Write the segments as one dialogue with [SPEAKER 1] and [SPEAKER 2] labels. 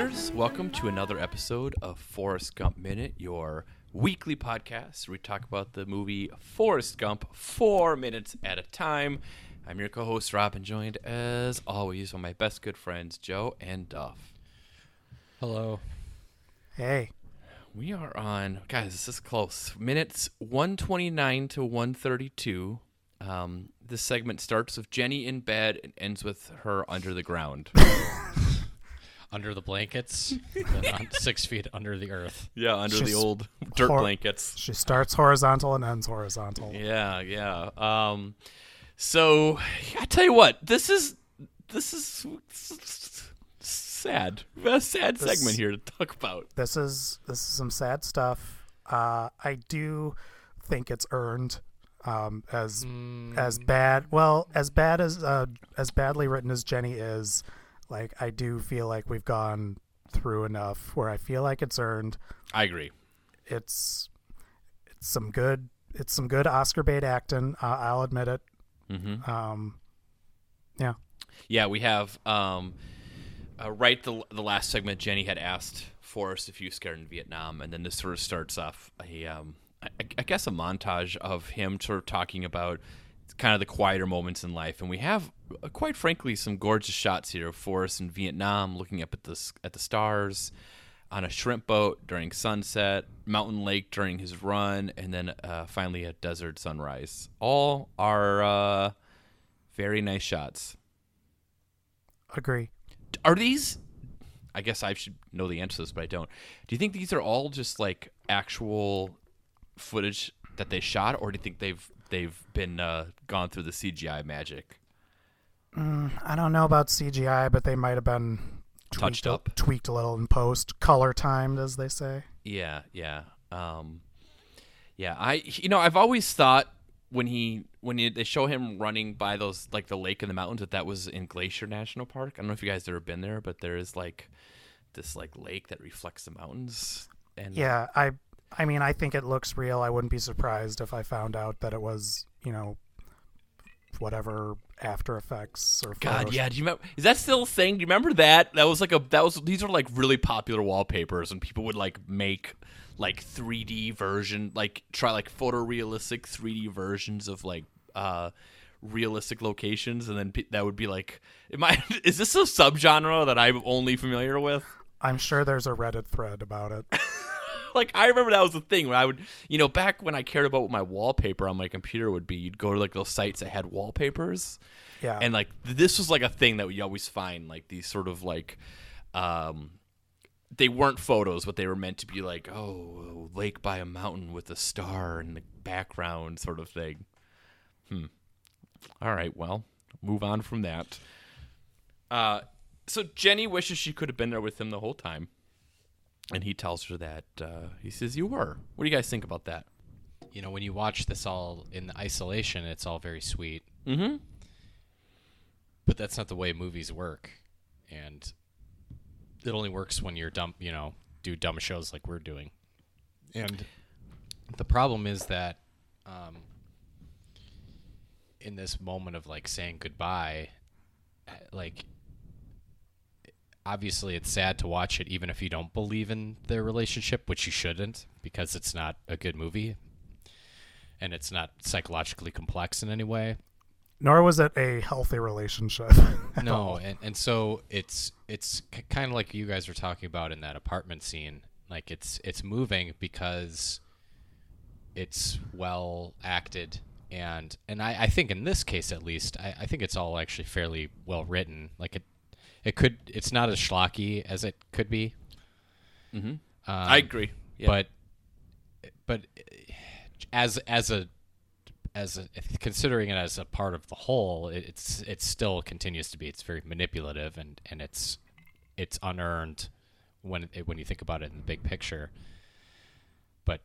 [SPEAKER 1] Listeners, welcome to another episode of Forrest Gump Minute, your weekly podcast where we talk about the movie Forrest Gump four minutes at a time. I'm your co host, Rob, and joined as always by my best good friends, Joe and Duff.
[SPEAKER 2] Hello.
[SPEAKER 3] Hey,
[SPEAKER 1] We are on, guys, this is close. Minutes 129 to 132. Um, this segment starts with Jenny in bed and ends with her under the ground.
[SPEAKER 2] Under the blankets, on six feet under the earth.
[SPEAKER 1] yeah, under the old dirt
[SPEAKER 3] hor-
[SPEAKER 1] blankets.
[SPEAKER 3] she starts horizontal and ends horizontal.
[SPEAKER 1] Yeah, yeah. Um, so I tell you what, this is this is sad. A sad
[SPEAKER 3] This-
[SPEAKER 1] segment here to talk about.
[SPEAKER 3] This is this is some sad stuff. Uh, I do think it's earned um, as as bad. Well, as bad as uh, as badly written as Jenny is, like I do feel like we've gone through enough where I feel like it's earned.
[SPEAKER 1] I agree.
[SPEAKER 3] It's it's some good it's some good Oscar bait acting. Uh, I'll admit it.
[SPEAKER 1] hmm
[SPEAKER 3] Um, yeah.
[SPEAKER 1] Yeah, we have um, uh, right the the last segment. Jenny had asked Forrest if he was scared in Vietnam, and then this sort of starts off a um, I, I guess a montage of him sort of talking about kind of the quieter moments in life, and we have quite frankly some gorgeous shots here of Forrest in Vietnam, looking up at the at the stars. On a shrimp boat during sunset, mountain lake during his run, and then uh, finally a desert sunrise. All are uh, very nice shots
[SPEAKER 3] Agree.
[SPEAKER 1] are these i guess i should know the answer to this but i don't do you think these are all just like actual footage that they shot or do you think they've they've been uh, gone through the cgi magic
[SPEAKER 3] I don't know about CGI, but they might have been
[SPEAKER 1] Touched
[SPEAKER 3] tweaked a-
[SPEAKER 1] up.
[SPEAKER 3] tweaked a little in post, color timed, as they say.
[SPEAKER 1] yeah yeah um yeah i you know i've always thought when he when he, they show him running by those like the lake and the mountains that that was in glacier national park i don't know if you guys ever been there but there is like this like lake that reflects the mountains and
[SPEAKER 3] Yeah, I, I mean, I think it looks real. I wouldn't be surprised if I found out that it was, you know, whatever After Effects or
[SPEAKER 1] God,
[SPEAKER 3] Photoshop.
[SPEAKER 1] yeah. Do you remember? Is that still a thing? Do you remember that? That was like a that was these are like really popular wallpapers, and people would like make like 3D version, like try like photorealistic 3D versions of like uh realistic locations, and then pe- that would be like, am I? Is this a subgenre that I'm only familiar with?
[SPEAKER 3] I'm sure there's a Reddit thread about it.
[SPEAKER 1] like I remember that was the thing when I would, you know, back when I cared about what my wallpaper on my computer would be, you'd go to like those sites that had wallpapers.
[SPEAKER 3] Yeah,
[SPEAKER 1] and like this was like a thing that we always find like these sort of like um they weren't photos but they were meant to be like oh a lake by a mountain with a star in the background sort of thing. Hmm. All right well move on from that. Uh so jenny wishes she could have been there with him the whole time and he tells her that uh, he says you were what do you guys think about that
[SPEAKER 2] You know, when you watch this all in isolation, it's all very sweet,
[SPEAKER 1] mm-hmm
[SPEAKER 2] but that's not the way movies work. And it only works when you're dumb, you know, do dumb shows like we're doing. And the problem is that um, in this moment of like saying goodbye, like obviously it's sad to watch it even if you don't believe in their relationship, which you shouldn't because it's not a good movie and it's not psychologically complex in any way.
[SPEAKER 3] nor was it a healthy relationship.
[SPEAKER 2] no and, and so it's it's k- kind of like you guys were talking about in that apartment scene like it's it's moving because it's well acted and and I, I think in this case at least I, I think it's all actually fairly well written like it it could it's not as schlocky as it could be
[SPEAKER 1] mm-hmm
[SPEAKER 2] um,
[SPEAKER 1] i agree yeah.
[SPEAKER 2] but but as as a as a, considering it as a part of the whole, it, it's it still continues to be. It's very manipulative and and it's it's unearned when it, when you think about it in the big picture. But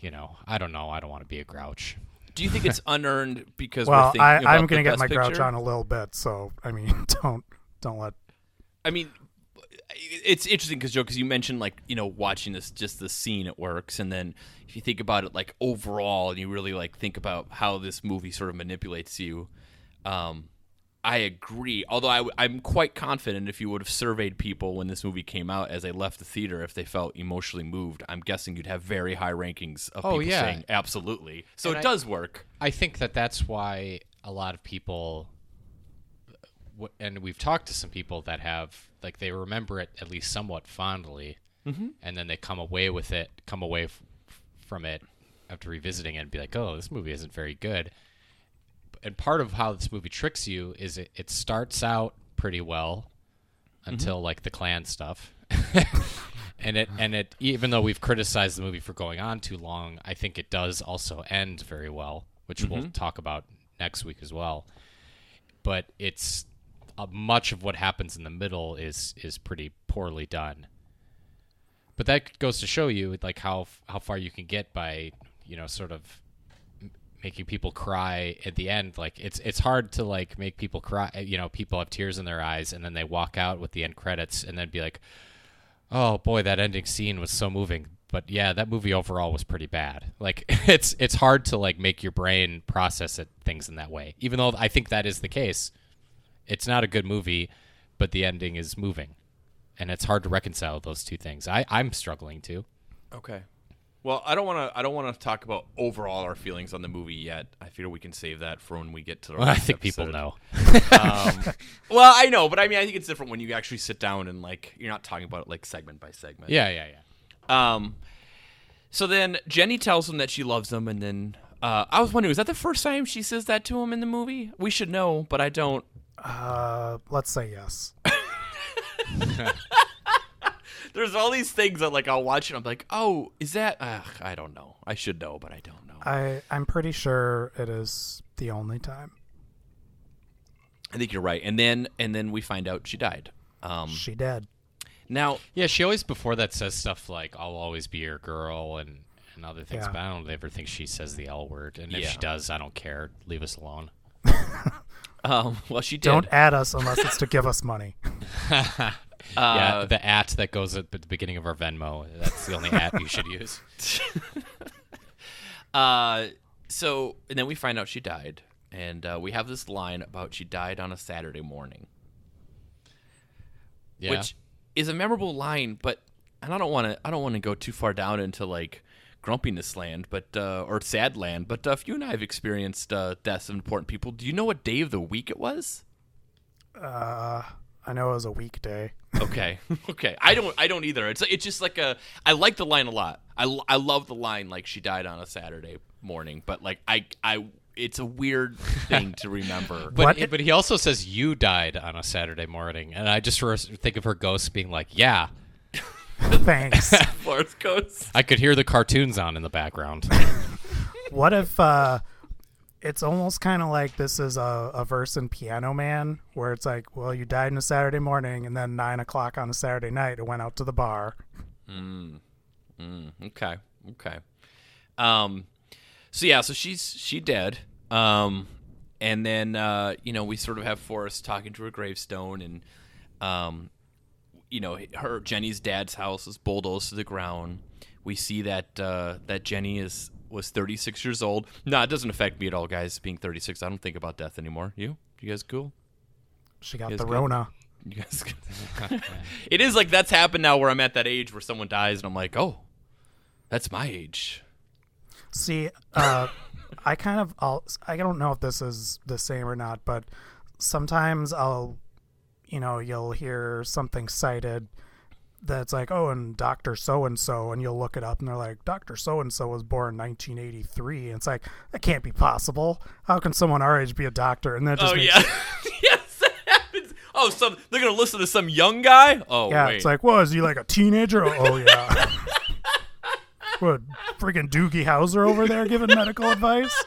[SPEAKER 2] you know, I don't know. I don't want to be a grouch.
[SPEAKER 1] Do you think it's unearned because we're
[SPEAKER 3] well,
[SPEAKER 1] thinking
[SPEAKER 3] I,
[SPEAKER 1] about
[SPEAKER 3] I'm gonna get
[SPEAKER 1] best
[SPEAKER 3] my grouch on a little bit, so I mean, don't don't let.
[SPEAKER 1] I mean, it's interesting because Joe, because you mentioned like you know watching this just the scene it works, and then if you think about it like overall, and you really like think about how this movie sort of manipulates you, um, I agree. Although I, am quite confident if you would have surveyed people when this movie came out as they left the theater, if they felt emotionally moved, I'm guessing you'd have very high rankings of
[SPEAKER 2] Oh,
[SPEAKER 1] people
[SPEAKER 2] yeah.
[SPEAKER 1] saying absolutely. So
[SPEAKER 2] And
[SPEAKER 1] it
[SPEAKER 2] I-
[SPEAKER 1] does work.
[SPEAKER 2] I think that that's why a lot of people, w- and we've talked to some people that have like they remember it at least somewhat fondly, mm-hmm. and then they come away with it, come away f- from it after revisiting it, and be like, "Oh, this movie isn't very good." And part of how this movie tricks you is it, it starts out pretty well until like the Klan stuff. and it and it even though we've criticized the movie for going on too long, I think it does also end very well, which we'll talk about next week as well. But it's uh, much of what happens in the middle is is pretty poorly done. But that goes to show you like how how far you can get by you know sort of making people cry at the end. Like it's it's hard to like make people cry you know people have tears in their eyes and then they walk out with the end credits and then be like oh boy that ending scene was so moving. But yeah that movie overall was pretty bad. Like it's it's hard to like make your brain process it things in that way. Even though i think that is the case it's not a good movie but the ending is moving and it's hard to reconcile those two things i i'm struggling to
[SPEAKER 1] Okay. Well, I don't want to. I don't want to talk about overall our feelings on the movie yet. I feel we can save that for when we get to the.
[SPEAKER 2] i
[SPEAKER 1] next
[SPEAKER 2] think people know
[SPEAKER 1] Um, well, I know, but I mean, I think it's different when you actually sit down and like you're not talking about it like segment by segment.
[SPEAKER 2] yeah yeah yeah
[SPEAKER 1] Um. So then Jenny tells him that she loves him, and then uh, I was wondering, is that the first time she says that to him in the movie? We should know, but I don't.
[SPEAKER 3] Uh, let's say yes.
[SPEAKER 1] There's all these things that like I'll watch and I'm like, oh, is that? Ugh, I don't know. I should know, but I don't know.
[SPEAKER 3] I I'm pretty sure it is the only time
[SPEAKER 1] I think you're right. And then and then we find out she died. Um.
[SPEAKER 3] she dead.
[SPEAKER 1] Now
[SPEAKER 2] Yeah, she always before that says stuff like "I'll always be your girl" and and other things.
[SPEAKER 3] Yeah.
[SPEAKER 2] But I don't ever think she says the L word. And if
[SPEAKER 1] Yeah.
[SPEAKER 2] she does, I don't care. Leave us alone.
[SPEAKER 1] Um, well, she did.
[SPEAKER 3] Don't add us unless it's to give us money.
[SPEAKER 1] Uh,
[SPEAKER 2] yeah, the at that goes at the beginning of our Venmo. That's the only at you should use.
[SPEAKER 1] Uh, so and then we find out she died, and uh, we have this line about she died on a Saturday morning,
[SPEAKER 2] Yeah.
[SPEAKER 1] which is a memorable line. But and I don't want to. I don't want to go too far down into like grumpiness land, but uh, or sad land. But uh, if you and I have experienced uh, deaths of important people, do you know what day of the week it was?
[SPEAKER 3] Uh, I know it was a weekday.
[SPEAKER 1] Okay, okay. I don't. I don't either. It's it's just like a. I like the line a lot. I, I love the line like she died on a Saturday morning, but like I I it's a weird thing to remember.
[SPEAKER 2] But
[SPEAKER 3] What?
[SPEAKER 2] but he also says you died on a Saturday morning, and I just think of her ghost being like, "Yeah."
[SPEAKER 3] Thanks.
[SPEAKER 1] Florence goes.
[SPEAKER 2] I could hear the cartoons on in the background.
[SPEAKER 3] what if uh, it's almost kind of like this is a, a verse in Piano Man, where it's like, well, you died on a Saturday morning, and then nine o'clock on a Saturday night, it went out to the bar. Mm.
[SPEAKER 1] Okay, okay. Um, so yeah, so she's she dead. Um, and then uh, you know we sort of have Forrest talking to her gravestone, and um, you know her Jenny's dad's house is bulldozed to the ground. We see that uh, that Jenny is was 36 years old. No, it doesn't affect me at all, guys. Being 36, I don't think about death anymore. You, you guys, cool?
[SPEAKER 3] She got
[SPEAKER 1] Yes,
[SPEAKER 3] the
[SPEAKER 1] good.
[SPEAKER 3] Rona.
[SPEAKER 1] You guys, it is like that's happened now, where I'm at that age where someone dies, and I'm like, oh, that's my age.
[SPEAKER 3] See, uh, I kind of, I'll, I don't know if this is the same or not, but sometimes I'll, you know, you'll hear something cited that's like, oh, and Doctor So and So, and you'll look it up, and they're like, Doctor So and So was born in 1983, and it's like that can't be possible. How can someone our age be a doctor? And that just
[SPEAKER 1] Oh
[SPEAKER 3] makes
[SPEAKER 1] yeah, yes, that happens. Oh, some they're gonna listen to some young guy. Oh
[SPEAKER 3] Yeah,
[SPEAKER 1] wait,
[SPEAKER 3] it's like, what is he like a teenager? Oh, oh yeah. what freaking Doogie Howser over there giving medical advice?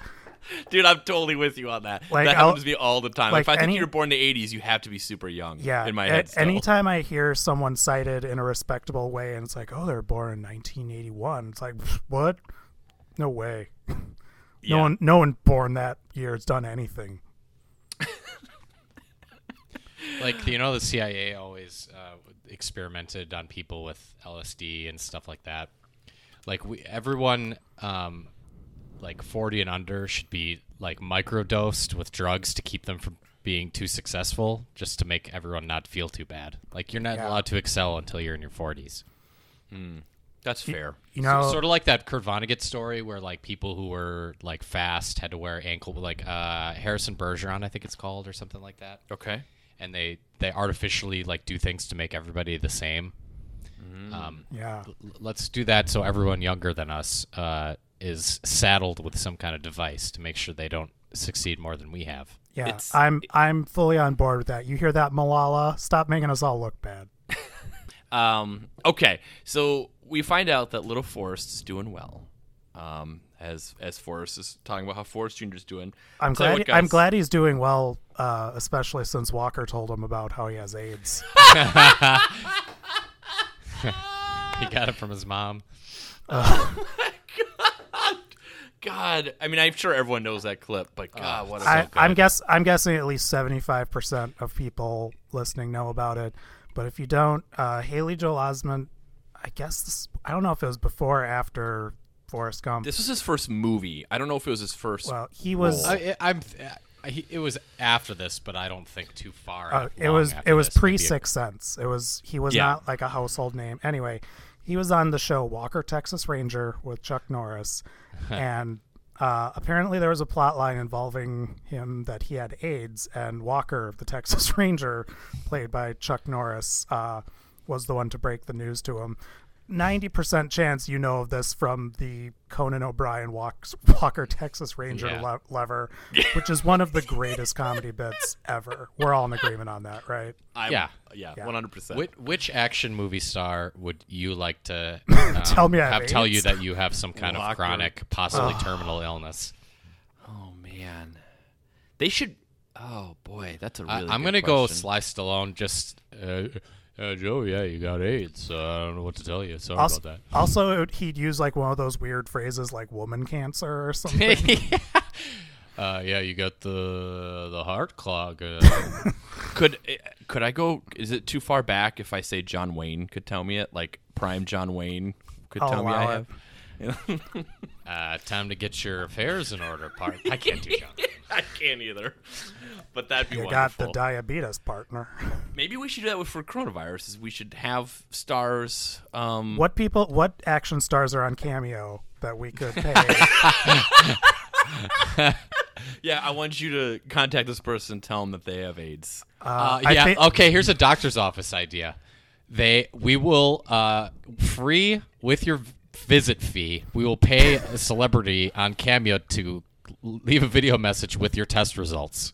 [SPEAKER 1] dude, I'm totally with you on that.
[SPEAKER 3] Like,
[SPEAKER 1] that
[SPEAKER 3] I'll-
[SPEAKER 1] happens to me all the time.
[SPEAKER 3] like
[SPEAKER 1] if I think
[SPEAKER 3] any-
[SPEAKER 1] you're born in the '80s, you have to be super young.
[SPEAKER 3] Yeah.
[SPEAKER 1] in my head. Still.
[SPEAKER 3] anytime I hear someone cited in a respectable way, and it's like, oh, they're born in 1981. It's like, what? No way.
[SPEAKER 1] Yeah.
[SPEAKER 3] No one, no one born that year has done anything.
[SPEAKER 2] like you know, the CIA always uh, experimented on people with LSD and stuff like that. Like we, everyone, um, like forty and under, should be like microdosed with drugs to keep them from being too successful just to make everyone not feel too bad. Like you're not
[SPEAKER 3] Yeah.
[SPEAKER 2] allowed to excel until you're in your 40s.
[SPEAKER 1] That's fair.
[SPEAKER 3] You know,
[SPEAKER 2] sort of like that Kurt Vonnegut story where like people who were like fast had to wear ankle like uh, Harrison Bergeron, I think it's called, or something like that.
[SPEAKER 1] Okay.
[SPEAKER 2] And they they artificially like do things to make everybody the same.
[SPEAKER 1] Mm.
[SPEAKER 2] Um,
[SPEAKER 3] yeah.
[SPEAKER 2] l- let's do that so everyone younger than us uh, is saddled with some kind of device to make sure they don't succeed more than we have.
[SPEAKER 3] Yeah,
[SPEAKER 1] It's-
[SPEAKER 3] I'm I'm fully on board with that. You hear that, Malala? Stop making us all look bad.
[SPEAKER 1] Um, okay, so we find out that Little Forrest is doing well. Um, as as Forrest is talking about how Forrest Jr.'s doing.
[SPEAKER 3] I'm
[SPEAKER 1] Tell
[SPEAKER 3] glad
[SPEAKER 1] what,
[SPEAKER 3] I'm glad he's doing well, uh, especially since Walker told him about how he has AIDS.
[SPEAKER 2] He got it from his mom.
[SPEAKER 1] God, I mean, I'm sure everyone knows that clip, but God, what a
[SPEAKER 3] I,
[SPEAKER 1] so
[SPEAKER 3] I'm guess I'm guessing at least 75 percent of people listening know about it. But if you don't, uh, Haley Joel Osment, I guess this, I don't know if it was before or after Forrest Gump.
[SPEAKER 1] This was his first movie. I don't know if it was his first.
[SPEAKER 3] well, he was.
[SPEAKER 2] I, I, I'm. I, it was after this, but I don't think too far.
[SPEAKER 3] Uh, it was
[SPEAKER 2] after
[SPEAKER 3] it was
[SPEAKER 2] this.
[SPEAKER 3] pre
[SPEAKER 2] Maybe a-
[SPEAKER 3] Sixth Sense. It was he was
[SPEAKER 1] Yeah.
[SPEAKER 3] not like a household name. Anyway, he was on the show Walker Texas Ranger with Chuck Norris, and uh, apparently there was a plot line involving him that he had AIDS, and Walker, the Texas Ranger, played by Chuck Norris, uh, was the one to break the news to him. Ninety percent chance you know of this from the Conan O'Brien walks, Walker Texas Ranger
[SPEAKER 2] Yeah.
[SPEAKER 3] le- lever, which is one of the greatest comedy bits ever. We're all in agreement on that, right?
[SPEAKER 1] I'm-
[SPEAKER 2] yeah.
[SPEAKER 1] yeah,
[SPEAKER 3] Yeah.
[SPEAKER 1] one hundred percent.
[SPEAKER 2] Which, which action movie star would you like to um,
[SPEAKER 3] Tell me I have
[SPEAKER 2] have tell you that you have some kind
[SPEAKER 1] Walker.
[SPEAKER 2] of chronic, possibly terminal illness?
[SPEAKER 1] Oh man, they should. Oh boy, that's a really.
[SPEAKER 2] I, I'm
[SPEAKER 1] good
[SPEAKER 2] gonna go
[SPEAKER 1] question.
[SPEAKER 2] Sly Stallone. Just uh, uh, Joe, yeah, you got AIDS. Uh, I don't know what to tell you. Sorry
[SPEAKER 3] Also,
[SPEAKER 2] about that.
[SPEAKER 3] also, he'd use like one of those weird phrases like "woman cancer" or something.
[SPEAKER 2] that. uh, yeah, you got the the heart clog. Uh,
[SPEAKER 1] Could eh, could I go? Is it too far back if I say John Wayne could tell me it? Like prime John Wayne could
[SPEAKER 3] I'll
[SPEAKER 1] tell me I
[SPEAKER 3] have. it.
[SPEAKER 1] Have.
[SPEAKER 2] uh, time to get your affairs in order, part. I can't do John.
[SPEAKER 1] I can't either. But that'd be
[SPEAKER 3] You got the diabetes partner.
[SPEAKER 1] Maybe we should do that with for coronavirus. Is we should have stars. Um,
[SPEAKER 3] What people? What action stars are on Cameo that we could pay?
[SPEAKER 1] Yeah, I want you to contact this person, tell them that they have AIDS.
[SPEAKER 2] Uh,
[SPEAKER 3] I
[SPEAKER 2] yeah.
[SPEAKER 3] thi-
[SPEAKER 2] okay. Here's a doctor's office idea. They we will uh, free with your visit fee. We will pay a celebrity on Cameo to leave a video message with your test results.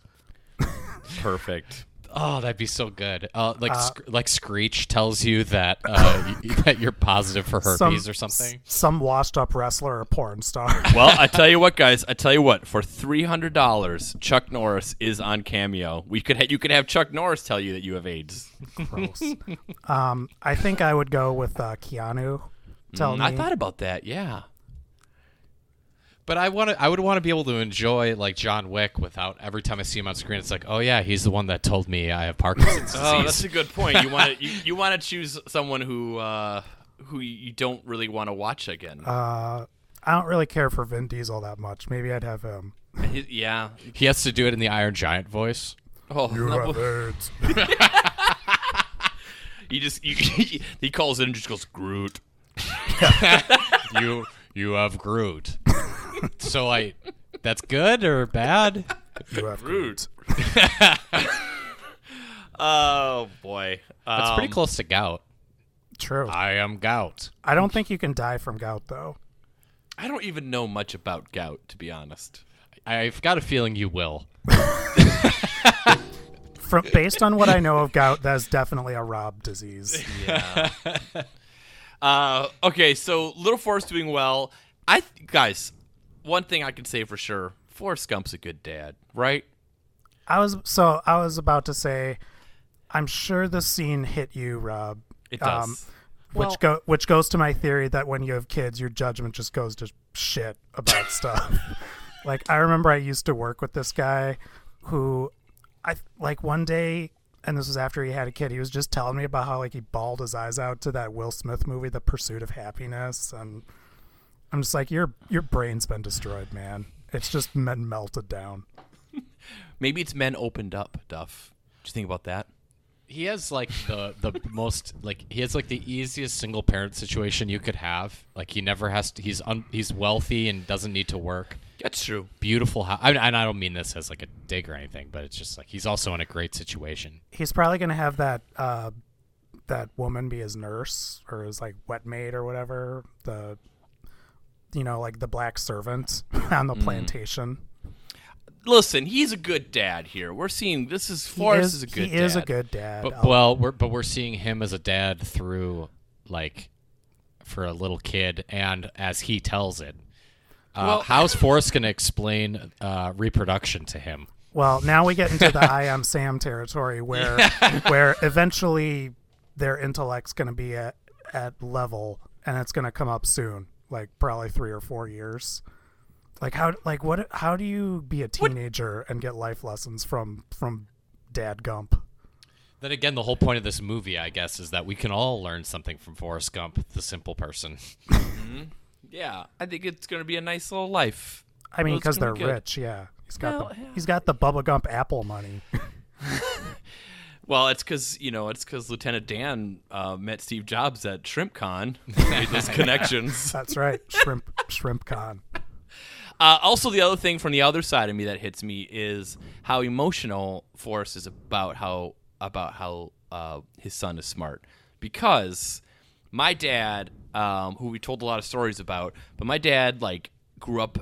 [SPEAKER 1] Perfect.
[SPEAKER 2] Oh, that'd be so good. Uh, like Sc- like Screech tells you that uh, y- that you're positive for herpes or something.
[SPEAKER 3] s- Some washed-up wrestler or porn star.
[SPEAKER 1] Well, I tell you what, guys. I tell you what. For three hundred dollars, Chuck Norris is on Cameo. We could ha- you could have Chuck Norris tell you that you have AIDS.
[SPEAKER 3] Gross. um, I think I would go with uh, Keanu. Tell
[SPEAKER 1] Mm,
[SPEAKER 3] me.
[SPEAKER 1] I thought about that. Yeah.
[SPEAKER 2] But I want to. I would want to be able to enjoy like John Wick without every time I see him on screen. It's like, oh yeah, he's the one that told me I have Parkinson's disease.
[SPEAKER 1] Oh, that's a good point. You want to you, you want to choose someone who uh, who you don't really want to watch again.
[SPEAKER 3] uh, I don't really care for Vin Diesel that much. Maybe I'd have him.
[SPEAKER 1] He- yeah.
[SPEAKER 2] he has to do it in the Iron Giant voice.
[SPEAKER 1] Oh,
[SPEAKER 3] You
[SPEAKER 1] no,
[SPEAKER 3] have AIDS.
[SPEAKER 1] he just he, he calls in and just goes Groot.
[SPEAKER 2] you you have Groot. so I, that's good or bad?
[SPEAKER 3] You have
[SPEAKER 1] Groot. oh boy.
[SPEAKER 2] That's pretty
[SPEAKER 1] Um,
[SPEAKER 2] close to gout.
[SPEAKER 3] True.
[SPEAKER 2] I am gout.
[SPEAKER 3] I don't think you can die from gout though.
[SPEAKER 1] I don't even know much about gout, to be honest.
[SPEAKER 2] I've got a feeling you will.
[SPEAKER 3] From based on what I know of gout, that's definitely a Rob disease.
[SPEAKER 1] Uh, okay, so Little Forrest doing well. I th- guys, one thing I can say for sure: Forrest Gump's a good dad, right?
[SPEAKER 3] I was so I was about to say, I'm sure the scene hit you, Rob.
[SPEAKER 1] It does.
[SPEAKER 3] Um, which go which goes to my theory that when you have kids, your judgment just goes to shit about stuff. like I remember I used to work with this guy who I like one day and this was after he had a kid, he was just telling me about how like he bawled his eyes out to that Will Smith movie, The Pursuit of Happiness, and I'm just like, Your your brain's been destroyed, man. It's just been melted down.
[SPEAKER 1] Maybe it's men opened up, Duff. Do you think about that?
[SPEAKER 2] He has like the the most like he has like the easiest single parent situation you could have. Like he never has to. He's un, he's wealthy and doesn't need to work.
[SPEAKER 1] That's true.
[SPEAKER 2] Beautiful house. I mean, and I don't mean this as like a dig or anything, but it's just like he's also in a great situation.
[SPEAKER 3] He's probably gonna have that uh, that woman be his nurse or his like wet maid or whatever. The you know like the black servant on the
[SPEAKER 1] Mm.
[SPEAKER 3] plantation.
[SPEAKER 1] Listen, he's a good dad here. We're seeing this is
[SPEAKER 3] He
[SPEAKER 1] Forrest
[SPEAKER 3] is,
[SPEAKER 1] is, a good
[SPEAKER 3] he
[SPEAKER 1] dad.
[SPEAKER 3] is a good dad.
[SPEAKER 2] But
[SPEAKER 3] I'll-
[SPEAKER 2] well, we're but we're seeing him as a dad through like for a little kid, and as he tells it. Uh,
[SPEAKER 1] Well-
[SPEAKER 2] how's Forrest going to explain uh, reproduction to him?
[SPEAKER 3] Well, now we get into the I am Sam territory where where eventually their intellect's going to be at at level and it's going to come up soon, like probably 3 or 4 years. Like how like what how do you be a teenager and get life lessons from from Dad Gump?
[SPEAKER 2] Then again, the whole point of this movie, I guess, is that we can all learn something from Forrest Gump, the simple person.
[SPEAKER 1] Yeah, I think it's going to be a nice little life.
[SPEAKER 3] I mean cuz they're
[SPEAKER 1] be
[SPEAKER 3] rich, yeah. He's got
[SPEAKER 1] Well,
[SPEAKER 3] the
[SPEAKER 1] yeah.
[SPEAKER 3] he's got the Bubba Gump Apple money.
[SPEAKER 1] Well, it's because you know it's because Lieutenant Dan uh, met Steve Jobs at ShrimpCon, made those connections.
[SPEAKER 3] That's right. Shrimp Shrimp Con.
[SPEAKER 1] Uh, also, the other thing from the other side of me that hits me is how emotional Forrest is about how about how uh, his son is smart. Because my dad, um, who we told a lot of stories about, but my dad like grew up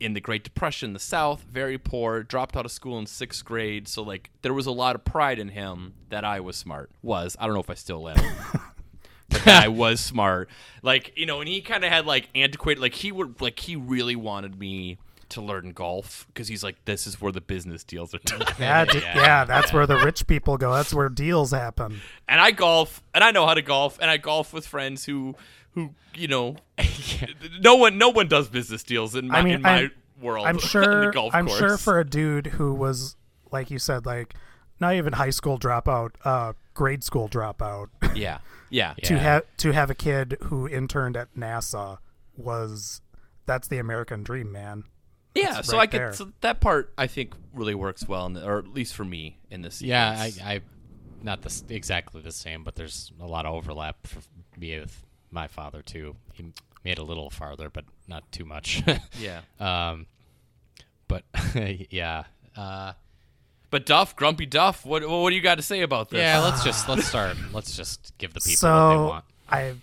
[SPEAKER 1] in the Great Depression in the South, very poor, dropped out of school in sixth grade. So like there was a lot of pride in him that I was smart. Was I don't know if I still am. but I was smart. Like, you know, and he kind of had like antiquated, like he would, like he really wanted me to learn golf because he's like, this is where the business deals are done.
[SPEAKER 3] Yeah, d- yeah, that's where the rich people go. That's where deals happen.
[SPEAKER 1] and I golf, and I know how to golf, and I golf with friends who, who, you know, no one, no one does business deals in my,
[SPEAKER 3] I mean,
[SPEAKER 1] in my
[SPEAKER 3] I'm-
[SPEAKER 1] world.
[SPEAKER 3] I'm
[SPEAKER 1] in
[SPEAKER 3] sure.
[SPEAKER 1] the golf
[SPEAKER 3] I'm
[SPEAKER 1] course.
[SPEAKER 3] sure for a dude who was, like you said, like not even high school dropout, uh, grade school dropout,
[SPEAKER 1] yeah, yeah,
[SPEAKER 3] to
[SPEAKER 2] Yeah.
[SPEAKER 3] have to have a kid who interned at NASA was that's the American dream, man.
[SPEAKER 1] yeah.
[SPEAKER 3] It's
[SPEAKER 1] So
[SPEAKER 3] right
[SPEAKER 1] I get
[SPEAKER 3] there.
[SPEAKER 1] so that part. I think really works well, in the, or at least for me in this.
[SPEAKER 2] Yeah, I,
[SPEAKER 1] sequence.
[SPEAKER 2] I not the, exactly the same, but there's a lot of overlap for me with my father too. He made a little farther, but not too much.
[SPEAKER 1] yeah.
[SPEAKER 2] um, but yeah, uh,
[SPEAKER 1] But Duff, Grumpy Duff, what what do you got to say about this?
[SPEAKER 2] yeah. Let's just let's start. Let's just give the people
[SPEAKER 3] so
[SPEAKER 2] what they want.
[SPEAKER 3] I,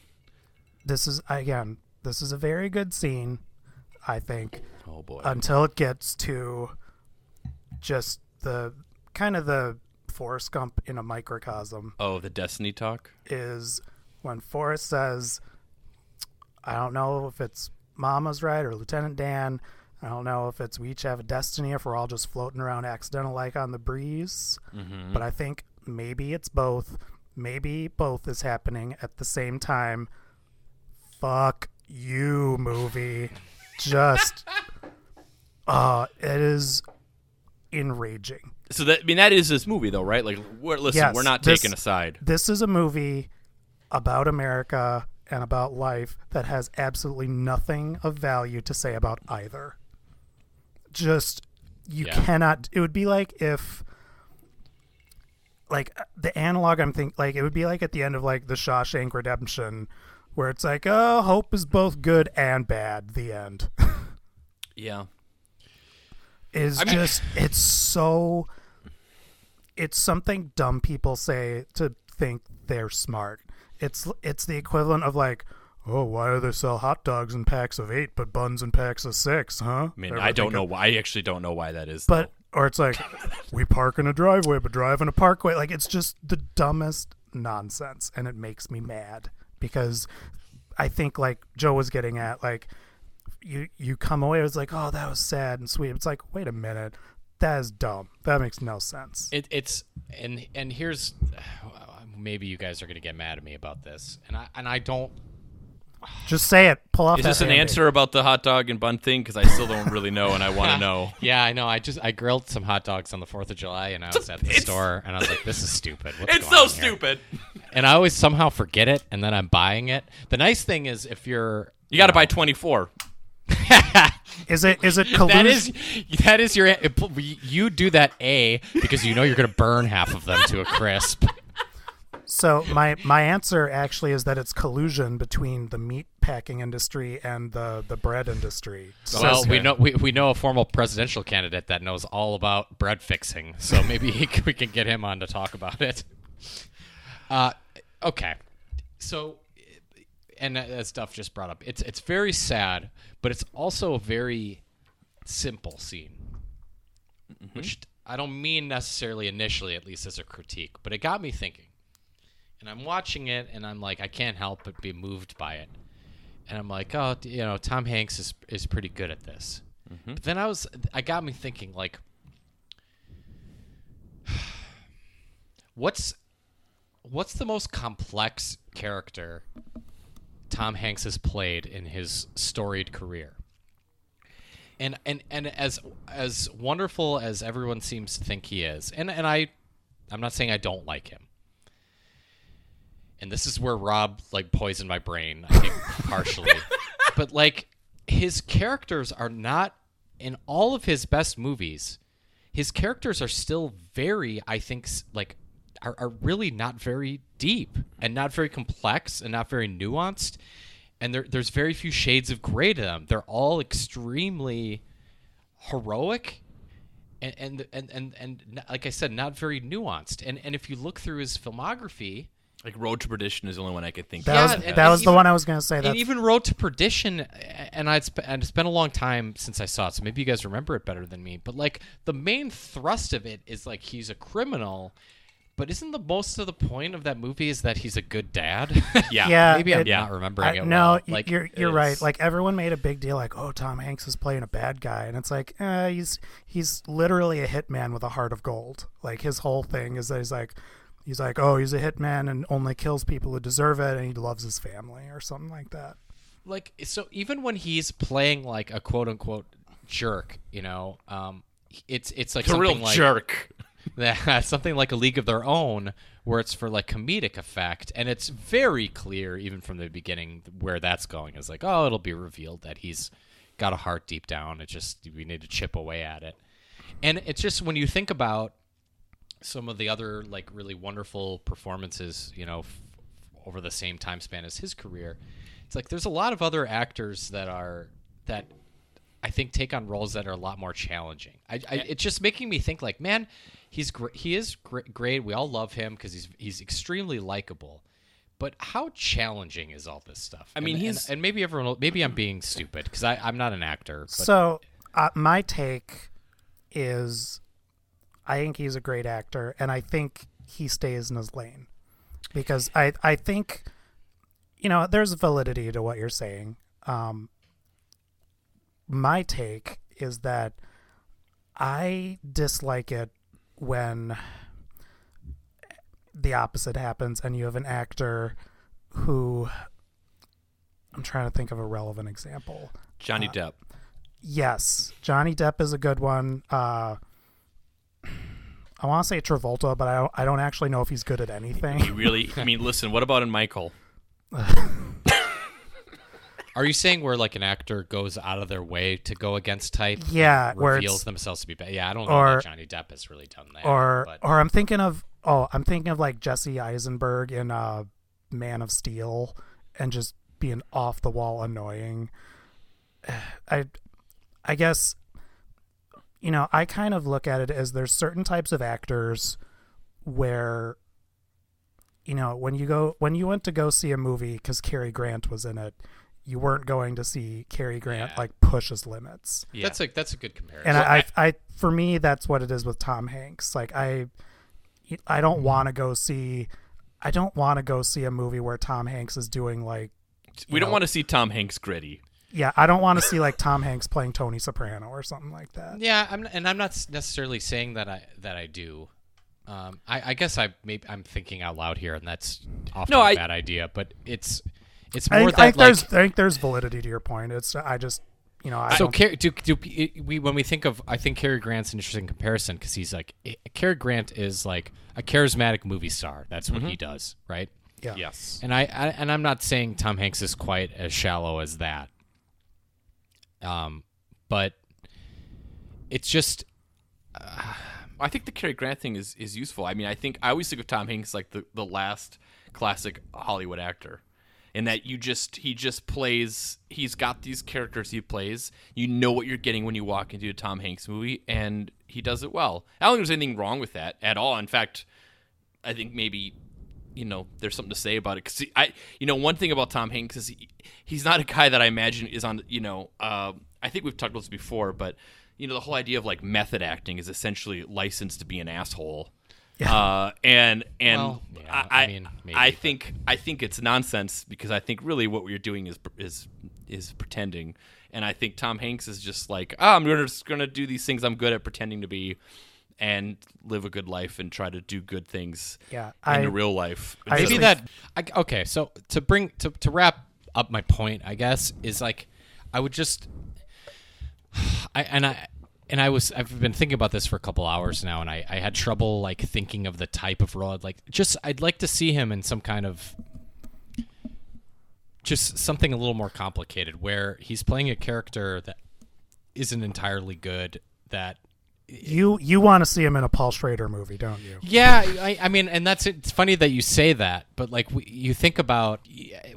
[SPEAKER 3] this is again, this is a very good scene, I think.
[SPEAKER 1] Oh boy.
[SPEAKER 3] until it gets to just the kind of the Forrest Gump in a microcosm
[SPEAKER 1] oh, the Destiny talk.
[SPEAKER 3] is when Forrest says, I don't know if it's Mama's right or Lieutenant Dan. I don't know if it's we each have a destiny, if we're all just floating around accidental like on the breeze. But I think maybe it's both. Maybe both is happening at the same time. Fuck you, movie. Just, uh, it is enraging.
[SPEAKER 1] So that I mean that is this movie though, right? Like, we're, listen,
[SPEAKER 3] Yes,
[SPEAKER 1] we're not
[SPEAKER 3] this-
[SPEAKER 1] taking a side.
[SPEAKER 3] this is a movie about America and about life that has absolutely nothing of value to say about either. Just you
[SPEAKER 2] Yeah.
[SPEAKER 3] cannot it would be like if like the analog I'm thinking like it would be like at the end of like the Shawshank Redemption where it's like oh hope is both good and bad the end
[SPEAKER 1] Yeah.
[SPEAKER 3] is
[SPEAKER 1] I mean-
[SPEAKER 3] just it's so it's something dumb people say to think they're smart. It's it's the equivalent of like, oh, why do they sell hot dogs in packs of eight but buns in packs of six? Huh?
[SPEAKER 1] I mean,
[SPEAKER 3] Ever
[SPEAKER 1] I don't know
[SPEAKER 3] of-
[SPEAKER 1] why. I actually don't know why that is.
[SPEAKER 3] But or it's like, we park in a driveway but drive in a parkway. Like it's just the dumbest nonsense, and it makes me mad because I think like Joe was getting at like you you come away it was like oh that was sad and sweet. It's like wait a minute, that is dumb. That makes no sense.
[SPEAKER 2] It, it's and and here's maybe you guys are gonna get mad at me about this, and I and I don't.
[SPEAKER 3] Just say it. Pull off
[SPEAKER 1] is
[SPEAKER 3] that
[SPEAKER 1] this an
[SPEAKER 3] Band-Aid.
[SPEAKER 1] answer about the hot dog and bun thing? Because I still don't really know, and I want to know.
[SPEAKER 2] Yeah, I know. I just I grilled some hot dogs on the Fourth of July, and I was at the
[SPEAKER 1] it's-
[SPEAKER 2] store, and I was like, "This is stupid. What's
[SPEAKER 1] It's
[SPEAKER 2] going
[SPEAKER 1] so stupid.
[SPEAKER 2] And I always somehow forget it, and then I'm buying it. The nice thing is, if you're
[SPEAKER 1] You got to buy twenty four.
[SPEAKER 3] Is it is it collusion?
[SPEAKER 2] That is that is your you do that a because you know you're going to burn half of them to a crisp.
[SPEAKER 3] So my my answer actually is that it's collusion between the meat packing industry and the the bread industry. So
[SPEAKER 2] we know we, we know a formal presidential candidate that knows all about bread fixing, so maybe he, we can get him on to talk about it. Uh, okay, so and as Duff just brought up, it's it's very sad, but it's also a very simple scene, which I don't mean necessarily initially, at least as a critique, but it got me thinking. And I'm watching it, and I'm like, I can't help but be moved by it. And I'm like, oh, you know, Tom Hanks is is pretty good at this. Mm-hmm. But then I was, I got me thinking, like, what's what's the most complex character Tom Hanks has played in his storied career? And and and as as wonderful as everyone seems to think he is, and and I, I'm not saying I don't like him. And this is where Rob like poisoned my brain, I think partially. but like his characters are not in all of his best movies. His characters are still very, I think, like are, are really not very deep and not very complex and not very nuanced. And there, there's very few shades of gray to them. They're all extremely heroic and and and and, and like I said, not very nuanced. And and if you look through his filmography,
[SPEAKER 1] Like Road to Perdition is the only one I could think
[SPEAKER 3] that
[SPEAKER 2] Yeah,
[SPEAKER 1] of.
[SPEAKER 3] was
[SPEAKER 2] and-
[SPEAKER 3] that
[SPEAKER 2] and
[SPEAKER 3] was the one I was going to say.
[SPEAKER 2] and
[SPEAKER 3] That's
[SPEAKER 2] even Road to Perdition, and I'd sp- and it's been a long time since I saw it, so maybe you guys remember it better than me. But like the main thrust of it is like he's a criminal, but isn't the most of the point of that movie is that he's a good dad?
[SPEAKER 1] yeah.
[SPEAKER 3] yeah.
[SPEAKER 2] maybe I'm
[SPEAKER 3] it-
[SPEAKER 2] not remembering
[SPEAKER 3] I-
[SPEAKER 2] it.
[SPEAKER 3] no,
[SPEAKER 2] well. like
[SPEAKER 3] you're you're right. Like everyone made a big deal, like, "Oh, Tom Hanks is playing a bad guy," and it's like, uh, he's he's literally a hitman with a heart of gold. Like his whole thing is that he's like, he's like, "Oh, he's a hitman and only kills people who deserve it, and he loves his family," or something like that.
[SPEAKER 2] like so even when he's playing like a quote unquote jerk, you know, um, it's it's like a
[SPEAKER 1] real
[SPEAKER 2] like
[SPEAKER 1] jerk.
[SPEAKER 2] that something like a league of their own where it's for like comedic effect and it's very clear even from the beginning where that's going is like oh it'll be revealed that he's got a heart deep down it just we need to chip away at it and it's just when you think about some of the other like really wonderful performances you know f- over the same time span as his career it's like there's a lot of other actors that are that I think take on roles that are a lot more challenging. I, I, it's just making me think like, man, he's gr- he is gr- great. We all love him because he's he's extremely likable. But how challenging is all this stuff?
[SPEAKER 1] I mean,
[SPEAKER 2] And- and-
[SPEAKER 1] he's-
[SPEAKER 2] and, maybe everyone. Will, maybe I'm being stupid because I'm not an actor. But
[SPEAKER 3] So, uh, my take is, I think he's a great actor, and I think he stays in his lane because I I think, you know, there's validity to what you're saying. Um, my take is that I dislike it when the opposite happens and you have an actor who I'm trying to think of a relevant example.
[SPEAKER 1] Johnny Depp.
[SPEAKER 3] Yes, Johnny Depp is a good one. Uh, I want to say Travolta, but I don't, I don't actually know if he's good at anything.
[SPEAKER 1] He really. I mean, listen. What about in Michael?
[SPEAKER 2] are you saying where like an actor goes out of their way to go against type?
[SPEAKER 3] Yeah, where
[SPEAKER 2] reveals themselves to be bad. Yeah, I don't know
[SPEAKER 3] or-
[SPEAKER 2] that Johnny Depp has really done that.
[SPEAKER 3] or
[SPEAKER 2] but
[SPEAKER 3] or I'm thinking of oh I'm thinking of like Jesse Eisenberg in uh, Man of Steel and just being off the wall annoying. I I guess you know I kind of look at it as there's certain types of actors where you know when you go when you went to go see a movie because Cary Grant was in it you weren't going to see Cary Grant
[SPEAKER 2] Yeah.
[SPEAKER 3] like push his limits
[SPEAKER 1] Yeah.
[SPEAKER 2] that's a that's a good comparison.
[SPEAKER 3] and I, I, I, for me, that's what it is with Tom Hanks. Like I, I don't mm-hmm. want to go see, I don't want to go see a movie where Tom Hanks is doing like,
[SPEAKER 1] we don't want to see Tom Hanks gritty.
[SPEAKER 3] Yeah, I don't want to see like Tom Hanks playing Tony Soprano or something like that.
[SPEAKER 2] Yeah, I'm, and I'm not necessarily saying that I that I do. Um, I, I guess I maybe I'm thinking out loud here, and that's often
[SPEAKER 1] No,
[SPEAKER 2] a
[SPEAKER 1] I-
[SPEAKER 2] bad idea. But it's it's
[SPEAKER 3] I
[SPEAKER 2] more
[SPEAKER 3] think, I think
[SPEAKER 2] like
[SPEAKER 3] there's, I think there's validity to your point. It's I just, you know, I
[SPEAKER 2] so
[SPEAKER 3] don't.
[SPEAKER 2] Car- do, do we when we think of I think Cary Grant's an interesting comparison because he's like Cary Grant is like a charismatic movie star. That's what he does, right?
[SPEAKER 3] yeah.
[SPEAKER 1] Yes.
[SPEAKER 2] And I, I and I'm not saying Tom Hanks is quite as shallow as that. Um, but it's just
[SPEAKER 1] I think the Cary Grant thing is, is useful. I mean, I think I always think of Tom Hanks like the, the last classic Hollywood actor. In that you just he just plays he's got these characters he plays. You know what you're getting when you walk into a Tom Hanks movie and he does it well. I don't think there's anything wrong with that at all. In fact, I think maybe you know there's something to say about it. Because I you know one thing about Tom Hanks is he, he's not a guy that I imagine is on you know uh, I think we've talked about this before, but you know the whole idea of like method acting is essentially licensed to be an asshole. Uh, and and
[SPEAKER 2] Well, yeah,
[SPEAKER 1] I,
[SPEAKER 2] I
[SPEAKER 1] I
[SPEAKER 2] mean, maybe,
[SPEAKER 1] I
[SPEAKER 2] but-
[SPEAKER 1] think I think it's nonsense because I think really what we're doing is is is pretending, and I think Tom Hanks is just like oh, I'm just gonna do these things I'm good at pretending to be, and live a good life and try to do good things
[SPEAKER 3] Yeah,
[SPEAKER 1] in
[SPEAKER 3] I-
[SPEAKER 1] the real life.
[SPEAKER 3] I
[SPEAKER 2] maybe that I, okay so to bring to, to wrap up my point i guess is like i would just i and i and i was i've been thinking about this for a couple hours now and i i had trouble like thinking of the type of role I'd like just i'd like to see him in some kind of just something a little more complicated where he's playing a character that isn't entirely good that
[SPEAKER 3] You you want to see him in a Paul Schrader movie, don't you?
[SPEAKER 2] Yeah, I, I mean, and that's it's funny that you say that, but like we, you think about,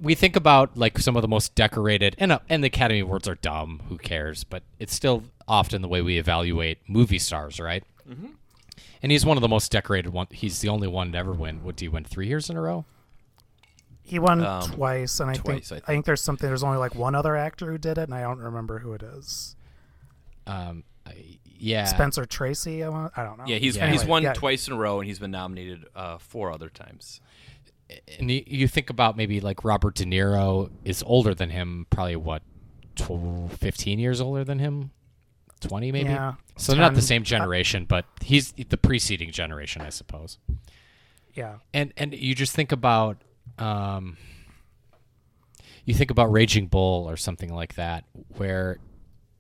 [SPEAKER 2] we think about like some of the most decorated, and uh, and the Academy Awards are dumb. Who cares? But it's still often the way we evaluate movie stars, right? Mm-hmm. And he's one of the most decorated one. He's the only one to ever win. What do you win three years in a row?
[SPEAKER 3] He won
[SPEAKER 1] Um,
[SPEAKER 3] twice, and I
[SPEAKER 1] twice,
[SPEAKER 3] think,
[SPEAKER 1] I
[SPEAKER 3] I
[SPEAKER 1] think.
[SPEAKER 3] think there's something. There's only like one other actor who did it, and I don't remember who it is.
[SPEAKER 2] Um, I, yeah,
[SPEAKER 3] Spencer Tracy. I, want, I don't know.
[SPEAKER 1] Yeah, he's
[SPEAKER 2] Yeah.
[SPEAKER 1] he's
[SPEAKER 3] Anyway,
[SPEAKER 1] won
[SPEAKER 3] yeah.
[SPEAKER 1] twice in a row, and he's been nominated uh, four other times.
[SPEAKER 2] and you, you think about maybe like Robert De Niro is older than him, probably what, 12, 15 years older than him, twenty maybe.
[SPEAKER 3] Yeah,
[SPEAKER 2] So they're not the same generation, but he's the preceding generation, I suppose.
[SPEAKER 3] Yeah,
[SPEAKER 2] And and you just think about, um, you think about Raging Bull or something like that, where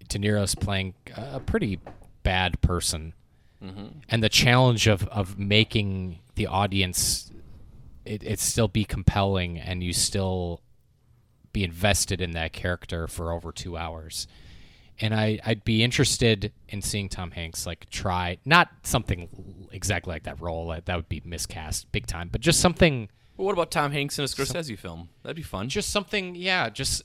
[SPEAKER 2] De Niro's playing a pretty bad person, mm-hmm. and the challenge of of making the audience it, it still be compelling and you still be invested in that character for over two hours. And I, I'd be interested in seeing Tom Hanks like try not something exactly like that role that, that would be miscast big time, but just something
[SPEAKER 1] Well, what about Tom Hanks in a Scorsese film? That'd be fun.
[SPEAKER 2] just something yeah just-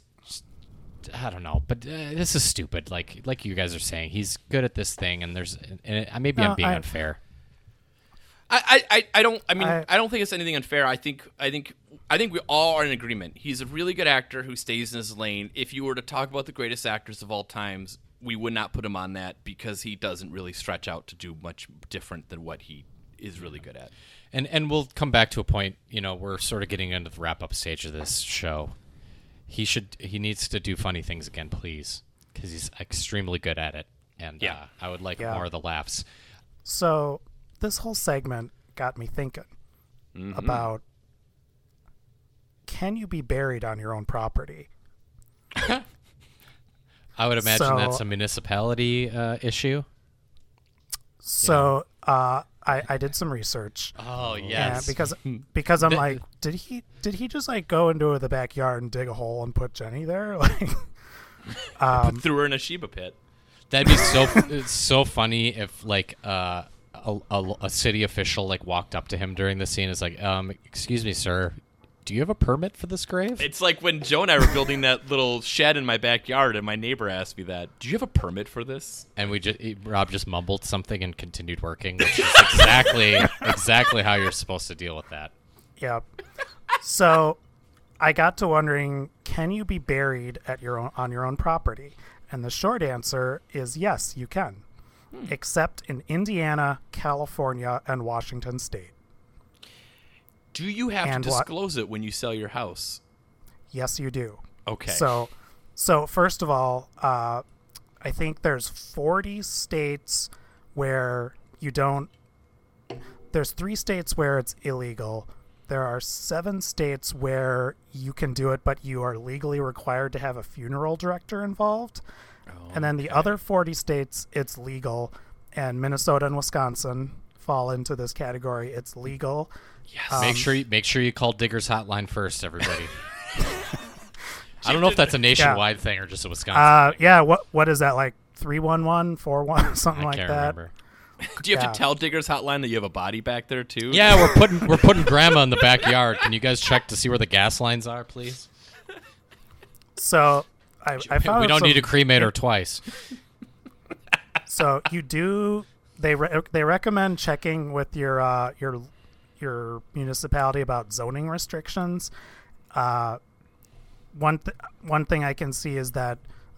[SPEAKER 2] i don't know but uh, this is stupid like like you guys are saying he's good at this thing and there's and it, maybe
[SPEAKER 3] No,
[SPEAKER 2] i'm being
[SPEAKER 3] I-
[SPEAKER 2] unfair
[SPEAKER 1] I, I, I don't. I mean, I,
[SPEAKER 3] I-
[SPEAKER 1] don't think it's anything unfair. I think, I think, I think we all are in agreement. He's a really good actor who stays in his lane. If you were to talk about the greatest actors of all times, we would not put him on that because he doesn't really stretch out to do much different than what he is really good at.
[SPEAKER 2] and and we'll come back to a point you know we're sort of getting into the wrap up stage of this show he should he needs to do funny things again please because he's extremely good at it and
[SPEAKER 1] Yeah.
[SPEAKER 2] uh, i would like
[SPEAKER 3] Yeah.
[SPEAKER 2] more of the laughs
[SPEAKER 3] So this whole segment got me thinking
[SPEAKER 1] Mm-hmm.
[SPEAKER 3] about can you be buried on your own property?
[SPEAKER 2] i would imagine that's a municipality uh, issue
[SPEAKER 3] So uh, I I did some research.
[SPEAKER 2] oh
[SPEAKER 3] Yeah, because because I'm like, did he did he just like go into the backyard and dig a hole and put Jenny there? Like, um,
[SPEAKER 1] Threw her in a Sheba pit.
[SPEAKER 2] That'd be so so funny if like uh, a, a, a city official like walked up to him during the scene. Is like, um, excuse me, sir, do you have a permit for this grave?
[SPEAKER 1] It's like when Joe and I were building that little shed in my backyard, and my neighbor asked me that. Do you have a permit for this?
[SPEAKER 2] and we just Rob just mumbled something and continued working, which is exactly exactly how you're supposed to deal with that.
[SPEAKER 3] yeah. So I got to wondering, can you be buried at your own on your own property? And the short answer is yes, you can, hmm. except in Indiana, California, and Washington State.
[SPEAKER 1] Do you have
[SPEAKER 3] And
[SPEAKER 1] to
[SPEAKER 3] what-
[SPEAKER 1] disclose it when you sell your house?
[SPEAKER 3] Yes, you do.
[SPEAKER 1] Okay.
[SPEAKER 3] So, so first of all, uh, I think there's 40 states where you don't. There's three states where it's illegal. There are seven states where you can do it, but you are legally required to have a funeral director involved. and then the other 40 states, it's legal, and Minnesota and Wisconsin fall into this category. It's legal.
[SPEAKER 1] Yes.
[SPEAKER 2] make sure you make sure you call Diggers Hotline first, everybody. I don't know if that's a nationwide thing or just a Wisconsin.
[SPEAKER 3] Uh,
[SPEAKER 2] thing.
[SPEAKER 3] yeah. What what is that like? 311, 411, something
[SPEAKER 2] I
[SPEAKER 3] like
[SPEAKER 2] can't
[SPEAKER 3] that.
[SPEAKER 2] remember.
[SPEAKER 1] Do you have
[SPEAKER 3] Yeah.
[SPEAKER 1] to tell Diggers Hotline that you have a body back there too?
[SPEAKER 2] Yeah, we're putting we're putting grandma in the backyard. Can you guys check to see where the gas lines are, please?
[SPEAKER 3] So I, I found
[SPEAKER 2] we don't
[SPEAKER 3] some-
[SPEAKER 2] need to cremate her twice.
[SPEAKER 3] so you do they re- they recommend checking with your uh, your your municipality about zoning restrictions. Uh, one th- one thing I can see is that,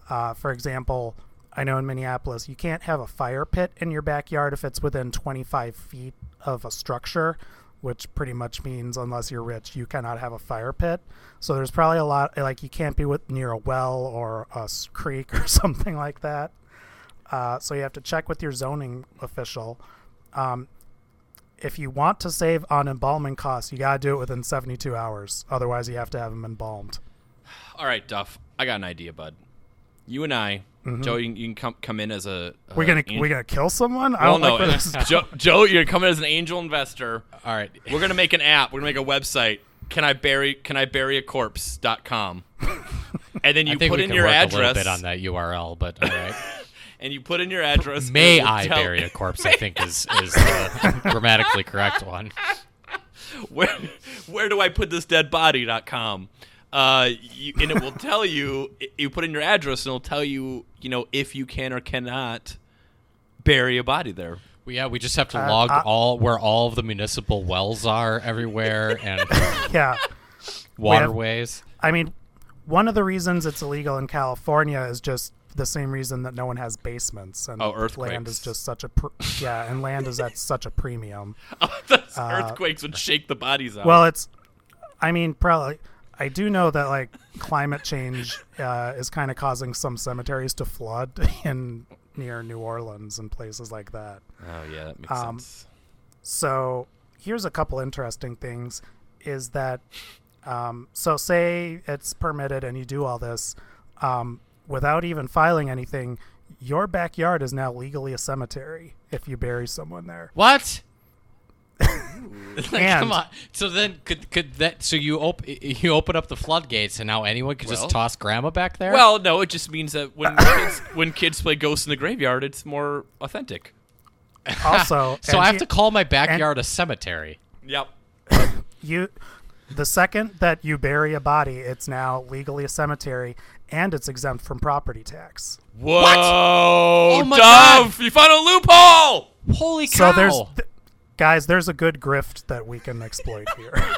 [SPEAKER 3] uh, for example, I know in Minneapolis you can't have a fire pit in your backyard if it's within 25 feet of a structure, which pretty much means unless you're rich you cannot have a fire pit. So there's probably a lot like you can't be with near a well or a creek or something like that. Uh, so you have to check with your zoning official. Um, if you want to save on embalming costs, you gotta do it within 72 hours. Otherwise, you have to have them embalmed.
[SPEAKER 1] All right, Duff. I got an idea, bud. You and I, Joe, you, can- you can come come in as a.
[SPEAKER 3] We're
[SPEAKER 1] uh,
[SPEAKER 3] gonna
[SPEAKER 1] an-
[SPEAKER 3] we're gonna kill someone. I
[SPEAKER 1] Well,
[SPEAKER 3] don't like
[SPEAKER 1] no,
[SPEAKER 3] where
[SPEAKER 1] Joe, Joe, you're gonna come in as an angel investor.
[SPEAKER 2] All right.
[SPEAKER 1] We're gonna make an app. We're gonna make a website. Can I bury Can I bury a corpse.com. And then
[SPEAKER 2] I
[SPEAKER 1] you
[SPEAKER 2] think
[SPEAKER 1] put
[SPEAKER 2] we
[SPEAKER 1] in
[SPEAKER 2] can
[SPEAKER 1] your
[SPEAKER 2] work
[SPEAKER 1] address.
[SPEAKER 2] a little bit on that URL, but all right.
[SPEAKER 1] And you put in your address.
[SPEAKER 2] May
[SPEAKER 1] and it will
[SPEAKER 2] I
[SPEAKER 1] tell-
[SPEAKER 2] bury a corpse? I think is is the grammatically correct one.
[SPEAKER 1] where where do I put this dead body.com. Uh, you, and it will tell you you put in your address and it'll tell you you know if you can or cannot bury a body there.
[SPEAKER 2] Well, yeah, we just have to
[SPEAKER 3] Uh,
[SPEAKER 2] log
[SPEAKER 3] I-
[SPEAKER 2] all where all of the municipal wells are everywhere and
[SPEAKER 3] yeah.
[SPEAKER 2] waterways.
[SPEAKER 3] I mean, one of the reasons it's illegal in California is just the same reason that no one has basements and
[SPEAKER 1] Oh,
[SPEAKER 3] land is just such a pr- yeah, and land is at such a premium.
[SPEAKER 1] Those earthquakes would shake the bodies out.
[SPEAKER 3] Uh, Well, it's I mean, probably I do know that like climate change uh, is kind of causing some cemeteries to flood in near New Orleans and places like that.
[SPEAKER 1] oh yeah, that makes
[SPEAKER 3] um,
[SPEAKER 1] sense.
[SPEAKER 3] So here's a couple interesting things: is that um, so say it's permitted and you do all this um, without even filing anything, your backyard is now legally a cemetery if you bury someone there.
[SPEAKER 2] What? Like,
[SPEAKER 3] And-
[SPEAKER 2] come on. So then, could could that? So you open you open up the floodgates, and now anyone could
[SPEAKER 1] Well-
[SPEAKER 2] just toss grandma back there?
[SPEAKER 1] Well, no, it just means that when kids, when kids play Ghosts in the Graveyard, it's more authentic.
[SPEAKER 3] Also,
[SPEAKER 2] so I have
[SPEAKER 3] he-
[SPEAKER 2] to call my backyard a cemetery.
[SPEAKER 1] Yep.
[SPEAKER 3] you the second that you bury a body, it's now legally a cemetery and it's exempt from property tax.
[SPEAKER 1] Whoa,
[SPEAKER 2] Oh my
[SPEAKER 1] Dove! You found a loophole.
[SPEAKER 2] Holy cow!
[SPEAKER 3] So there's th- guys, there's a good grift that we can exploit here.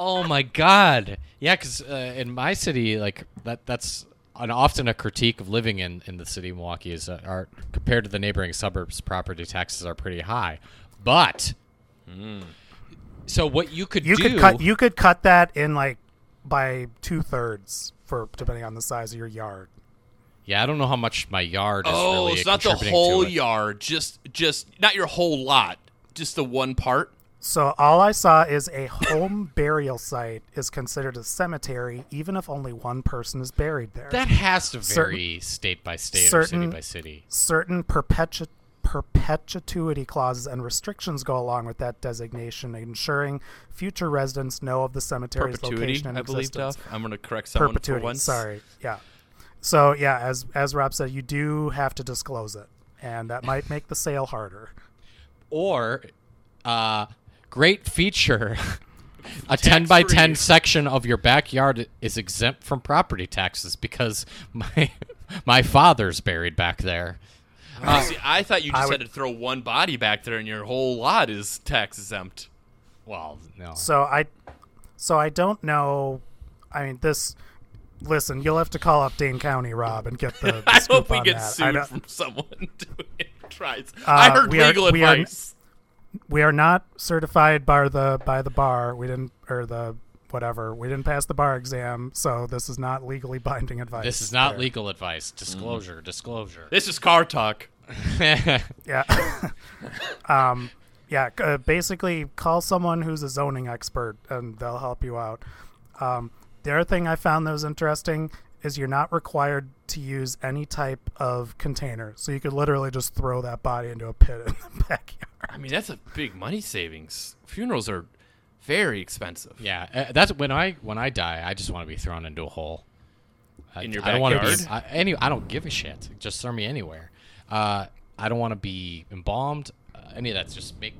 [SPEAKER 2] Oh my god. Yeah, because uh, in my city, like that, that's an, often a critique of living in, in the city of Milwaukee is that our compared to the neighboring suburbs, property taxes are pretty high. But so what you could
[SPEAKER 3] you
[SPEAKER 2] do?
[SPEAKER 3] could cut you could cut that in like by two thirds for depending on the size of your yard.
[SPEAKER 2] yeah, I don't know how much my yard is
[SPEAKER 1] Oh,
[SPEAKER 2] really
[SPEAKER 1] it's not the whole yard, just just not your whole lot, just the one part.
[SPEAKER 3] So all I saw is a home burial site is considered a cemetery even if only one person is buried there.
[SPEAKER 2] That has to
[SPEAKER 3] Certain-
[SPEAKER 2] vary state by state or city by city.
[SPEAKER 3] certain perpetu- perpetuity clauses and restrictions go along with that designation, ensuring future residents know of the cemetery's
[SPEAKER 1] Perpetuity,
[SPEAKER 3] location and
[SPEAKER 1] I believe,
[SPEAKER 3] existence.
[SPEAKER 1] Duff. I'm going to correct someone
[SPEAKER 3] Perpetuity.
[SPEAKER 1] for once.
[SPEAKER 3] Sorry. Yeah. So yeah, as as Rob said, you do have to disclose it, and that might make the sale harder.
[SPEAKER 2] Or, uh, great feature. A 10 by 10
[SPEAKER 1] Tax-free.
[SPEAKER 2] section of your backyard is exempt from property taxes because my my father's buried back there.
[SPEAKER 1] Uh, see, I thought you
[SPEAKER 3] I
[SPEAKER 1] just
[SPEAKER 3] would-
[SPEAKER 1] had to throw one body back there, and your whole lot is tax exempt.
[SPEAKER 2] Well, no.
[SPEAKER 3] So I, so I don't know. I mean, this. Listen, you'll have to call up Dane County, Rob, and get the. the
[SPEAKER 1] I
[SPEAKER 3] scoop
[SPEAKER 1] hope we
[SPEAKER 3] on
[SPEAKER 1] get
[SPEAKER 3] that.
[SPEAKER 1] Sued from someone doing it tries. I
[SPEAKER 3] Uh,
[SPEAKER 1] heard
[SPEAKER 3] we are-
[SPEAKER 1] legal
[SPEAKER 3] we are-
[SPEAKER 1] advice.
[SPEAKER 3] we are not certified by the by the bar. We didn't or the whatever. We didn't pass the bar exam, so this is not legally binding advice.
[SPEAKER 2] This is not
[SPEAKER 3] there.
[SPEAKER 2] legal advice. Disclosure, disclosure.
[SPEAKER 1] This is car talk.
[SPEAKER 3] Yeah. um, yeah. Uh, basically, call someone who's a zoning expert, and they'll help you out. Um, the other thing I found that was interesting is you're not required to use any type of container, so you could literally just throw that body into a pit in the backyard.
[SPEAKER 1] I mean, that's a big money savings. Funerals are very expensive.
[SPEAKER 2] yeah, uh, that's when I when I die, I just want to be thrown into a hole. I,
[SPEAKER 1] In your
[SPEAKER 2] I don't wanna
[SPEAKER 1] backyard?
[SPEAKER 2] be I, any. I don't give a shit. Just throw me anywhere. Uh, I don't want to be embalmed. Uh, any of that. Just make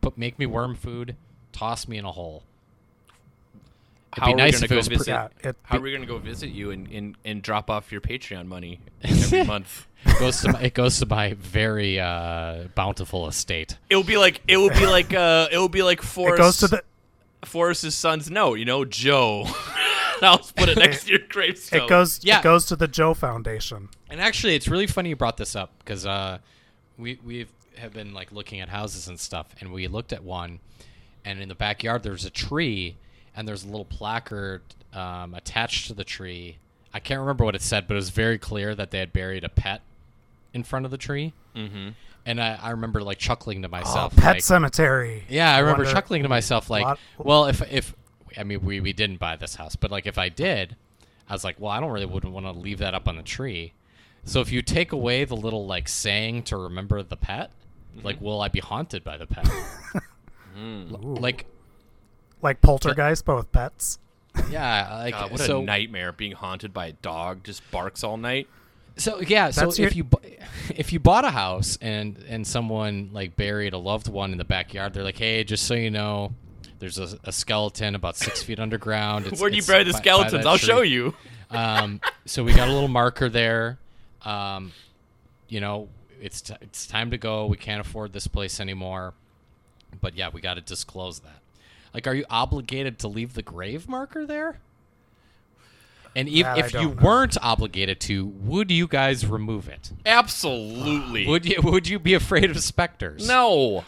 [SPEAKER 2] put make me worm food. Toss me in a hole. It'd
[SPEAKER 1] How
[SPEAKER 2] be
[SPEAKER 1] are we
[SPEAKER 2] nice
[SPEAKER 1] gonna
[SPEAKER 2] if
[SPEAKER 1] go
[SPEAKER 2] it was.
[SPEAKER 1] visit?
[SPEAKER 3] Yeah, it-
[SPEAKER 1] how are we gonna go visit you and, and, and drop off your Patreon money every month?
[SPEAKER 2] it goes to my, it goes to my very uh, bountiful estate.
[SPEAKER 1] It will be like it will be like uh it will be like Forrest
[SPEAKER 3] it goes to the
[SPEAKER 1] Forrest's son's note, you know, Joe. I'll put it next to your gravestone.
[SPEAKER 3] it goes
[SPEAKER 2] Yeah.
[SPEAKER 3] it goes to the Joe Foundation.
[SPEAKER 2] And actually, it's really funny you brought this up because uh, we we have been like looking at houses and stuff, and we looked at one, and in the backyard there's a tree, and there's a little placard um, attached to the tree. I can't remember what it said, but it was very clear that they had buried a pet in front of the tree. Mm-hmm. And I, I remember like chuckling to
[SPEAKER 3] Oh,
[SPEAKER 2] myself,
[SPEAKER 3] Pet
[SPEAKER 2] like,
[SPEAKER 3] Cemetery.
[SPEAKER 2] yeah, I remember
[SPEAKER 3] wonder-
[SPEAKER 2] chuckling to myself like,
[SPEAKER 3] lot-
[SPEAKER 2] well, if if I mean we we didn't buy this house, but like if I did, I was like, well, I don't really wouldn't want to leave that up on the tree. So if you take away the little like saying to remember the pet,
[SPEAKER 1] Mm-hmm.
[SPEAKER 2] like will I be haunted by the pet?
[SPEAKER 3] Ooh.
[SPEAKER 2] like
[SPEAKER 3] like poltergeist, but with pets.
[SPEAKER 2] yeah, like
[SPEAKER 1] God, what
[SPEAKER 2] so
[SPEAKER 1] a nightmare being haunted by a dog just barks all night.
[SPEAKER 2] So yeah, so
[SPEAKER 3] That's
[SPEAKER 2] if
[SPEAKER 3] your-
[SPEAKER 2] you if you bought a house and and someone like buried a loved one in the backyard, they're like, hey, just so you know. There's a, a skeleton about six feet underground. It's-
[SPEAKER 1] Where do you bury the
[SPEAKER 2] by- by
[SPEAKER 1] skeletons?
[SPEAKER 2] that
[SPEAKER 1] I'll
[SPEAKER 2] tree."
[SPEAKER 1] show you.
[SPEAKER 2] Um, so we got a little marker there. Um, you know, it's t- it's time to go. We can't afford this place anymore. But yeah, we got to disclose that. Like, are you obligated to leave the grave marker there? And if,
[SPEAKER 3] That
[SPEAKER 2] if you
[SPEAKER 3] know.
[SPEAKER 2] weren't obligated to, would you guys remove it?
[SPEAKER 1] Absolutely.
[SPEAKER 2] Would you Would you be afraid of specters?
[SPEAKER 1] no.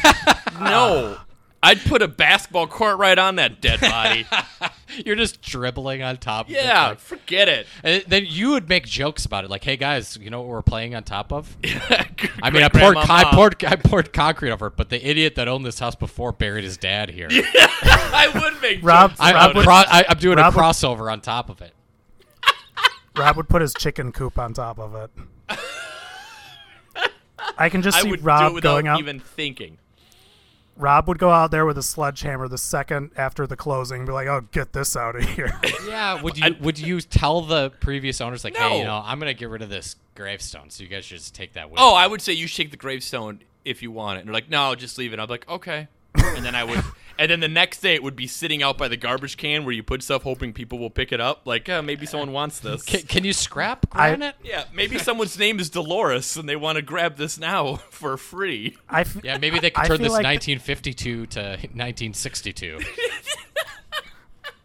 [SPEAKER 1] no. I'd put a basketball court right on that dead body.
[SPEAKER 2] You're just dribbling on top. of it,
[SPEAKER 1] yeah, forget it.
[SPEAKER 2] and then you would make jokes about it, like, "Hey guys, you know what we're playing on top of?" I
[SPEAKER 1] I
[SPEAKER 2] mean, I poured, I poured, I poured concrete over it, but the idiot that owned this house before buried his dad here.
[SPEAKER 1] I would make
[SPEAKER 3] Rob-
[SPEAKER 1] jokes
[SPEAKER 2] I,
[SPEAKER 1] about
[SPEAKER 2] I'm,
[SPEAKER 1] it.
[SPEAKER 2] cro- I, I'm doing
[SPEAKER 3] Rob
[SPEAKER 2] a
[SPEAKER 3] would-
[SPEAKER 2] crossover on top of it.
[SPEAKER 3] Rob would put his chicken coop on top of it. I can just
[SPEAKER 1] I
[SPEAKER 3] see
[SPEAKER 1] would do
[SPEAKER 3] Rob
[SPEAKER 1] it without
[SPEAKER 3] going out.
[SPEAKER 1] even thinking.
[SPEAKER 3] Rob would go out there with a sledgehammer the second after the closing, be like, "Oh, get this out of here."
[SPEAKER 2] Yeah, would you would you tell the previous owners like, hey, you
[SPEAKER 1] No.
[SPEAKER 2] know, I'm gonna get rid of this gravestone, so you guys should just take that with
[SPEAKER 1] Oh,
[SPEAKER 2] you."
[SPEAKER 1] I would say you shake the gravestone if you want it. And they're like, no, just leave it. I'm like, okay. And then I would, and then the next day it would be sitting out by the garbage can where you put stuff, hoping people will pick it up. Like, uh, maybe someone wants this.
[SPEAKER 2] Can, can you scrap
[SPEAKER 3] I-
[SPEAKER 2] granite?
[SPEAKER 1] yeah, maybe someone's name is Dolores and they want to grab this now for free.
[SPEAKER 3] I f-
[SPEAKER 2] yeah, maybe they could turn this
[SPEAKER 3] like-
[SPEAKER 2] 1952 to 1962.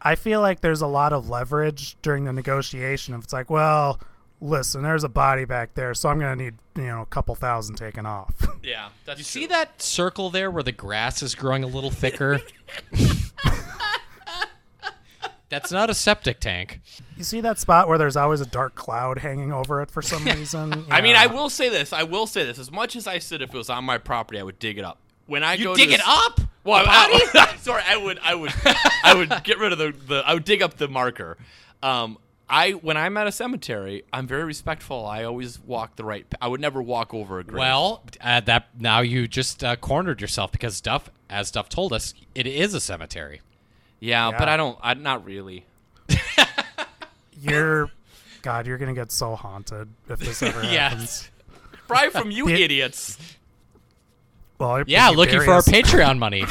[SPEAKER 3] I feel like there's a lot of leverage during the negotiation. If it's like, well, listen, there's a body back there, so I'm gonna need you know a couple thousand taken off.
[SPEAKER 1] Yeah, that's
[SPEAKER 2] You see that circle there where the grass is growing a little thicker? That's not a septic tank.
[SPEAKER 3] you see that spot where there's always a dark cloud hanging over it for some reason.
[SPEAKER 1] I mean, I will say this. I will say this. As much as I said, if it was on my property, I would dig it up. When I
[SPEAKER 2] You
[SPEAKER 1] go
[SPEAKER 2] dig
[SPEAKER 1] to
[SPEAKER 2] it
[SPEAKER 1] this-
[SPEAKER 2] up?
[SPEAKER 1] Well, I,
[SPEAKER 2] body?
[SPEAKER 1] I- sorry, I would, I would, I would get rid of the, the. I would dig up the marker. Um, I when I'm at a cemetery, I'm very respectful. I always walk the right. I would never walk over a grave.
[SPEAKER 2] Well, uh, that now you just uh, cornered yourself because Duff, as Duff told us, it is a cemetery.
[SPEAKER 1] yeah, but I don't. I'm not really.
[SPEAKER 3] you're, God, you're gonna get so haunted if this ever happens.
[SPEAKER 2] Yes.
[SPEAKER 1] Probably from you
[SPEAKER 3] The-
[SPEAKER 1] idiots.
[SPEAKER 3] Well, if
[SPEAKER 2] Yeah, looking
[SPEAKER 3] bury
[SPEAKER 2] for our Patreon money.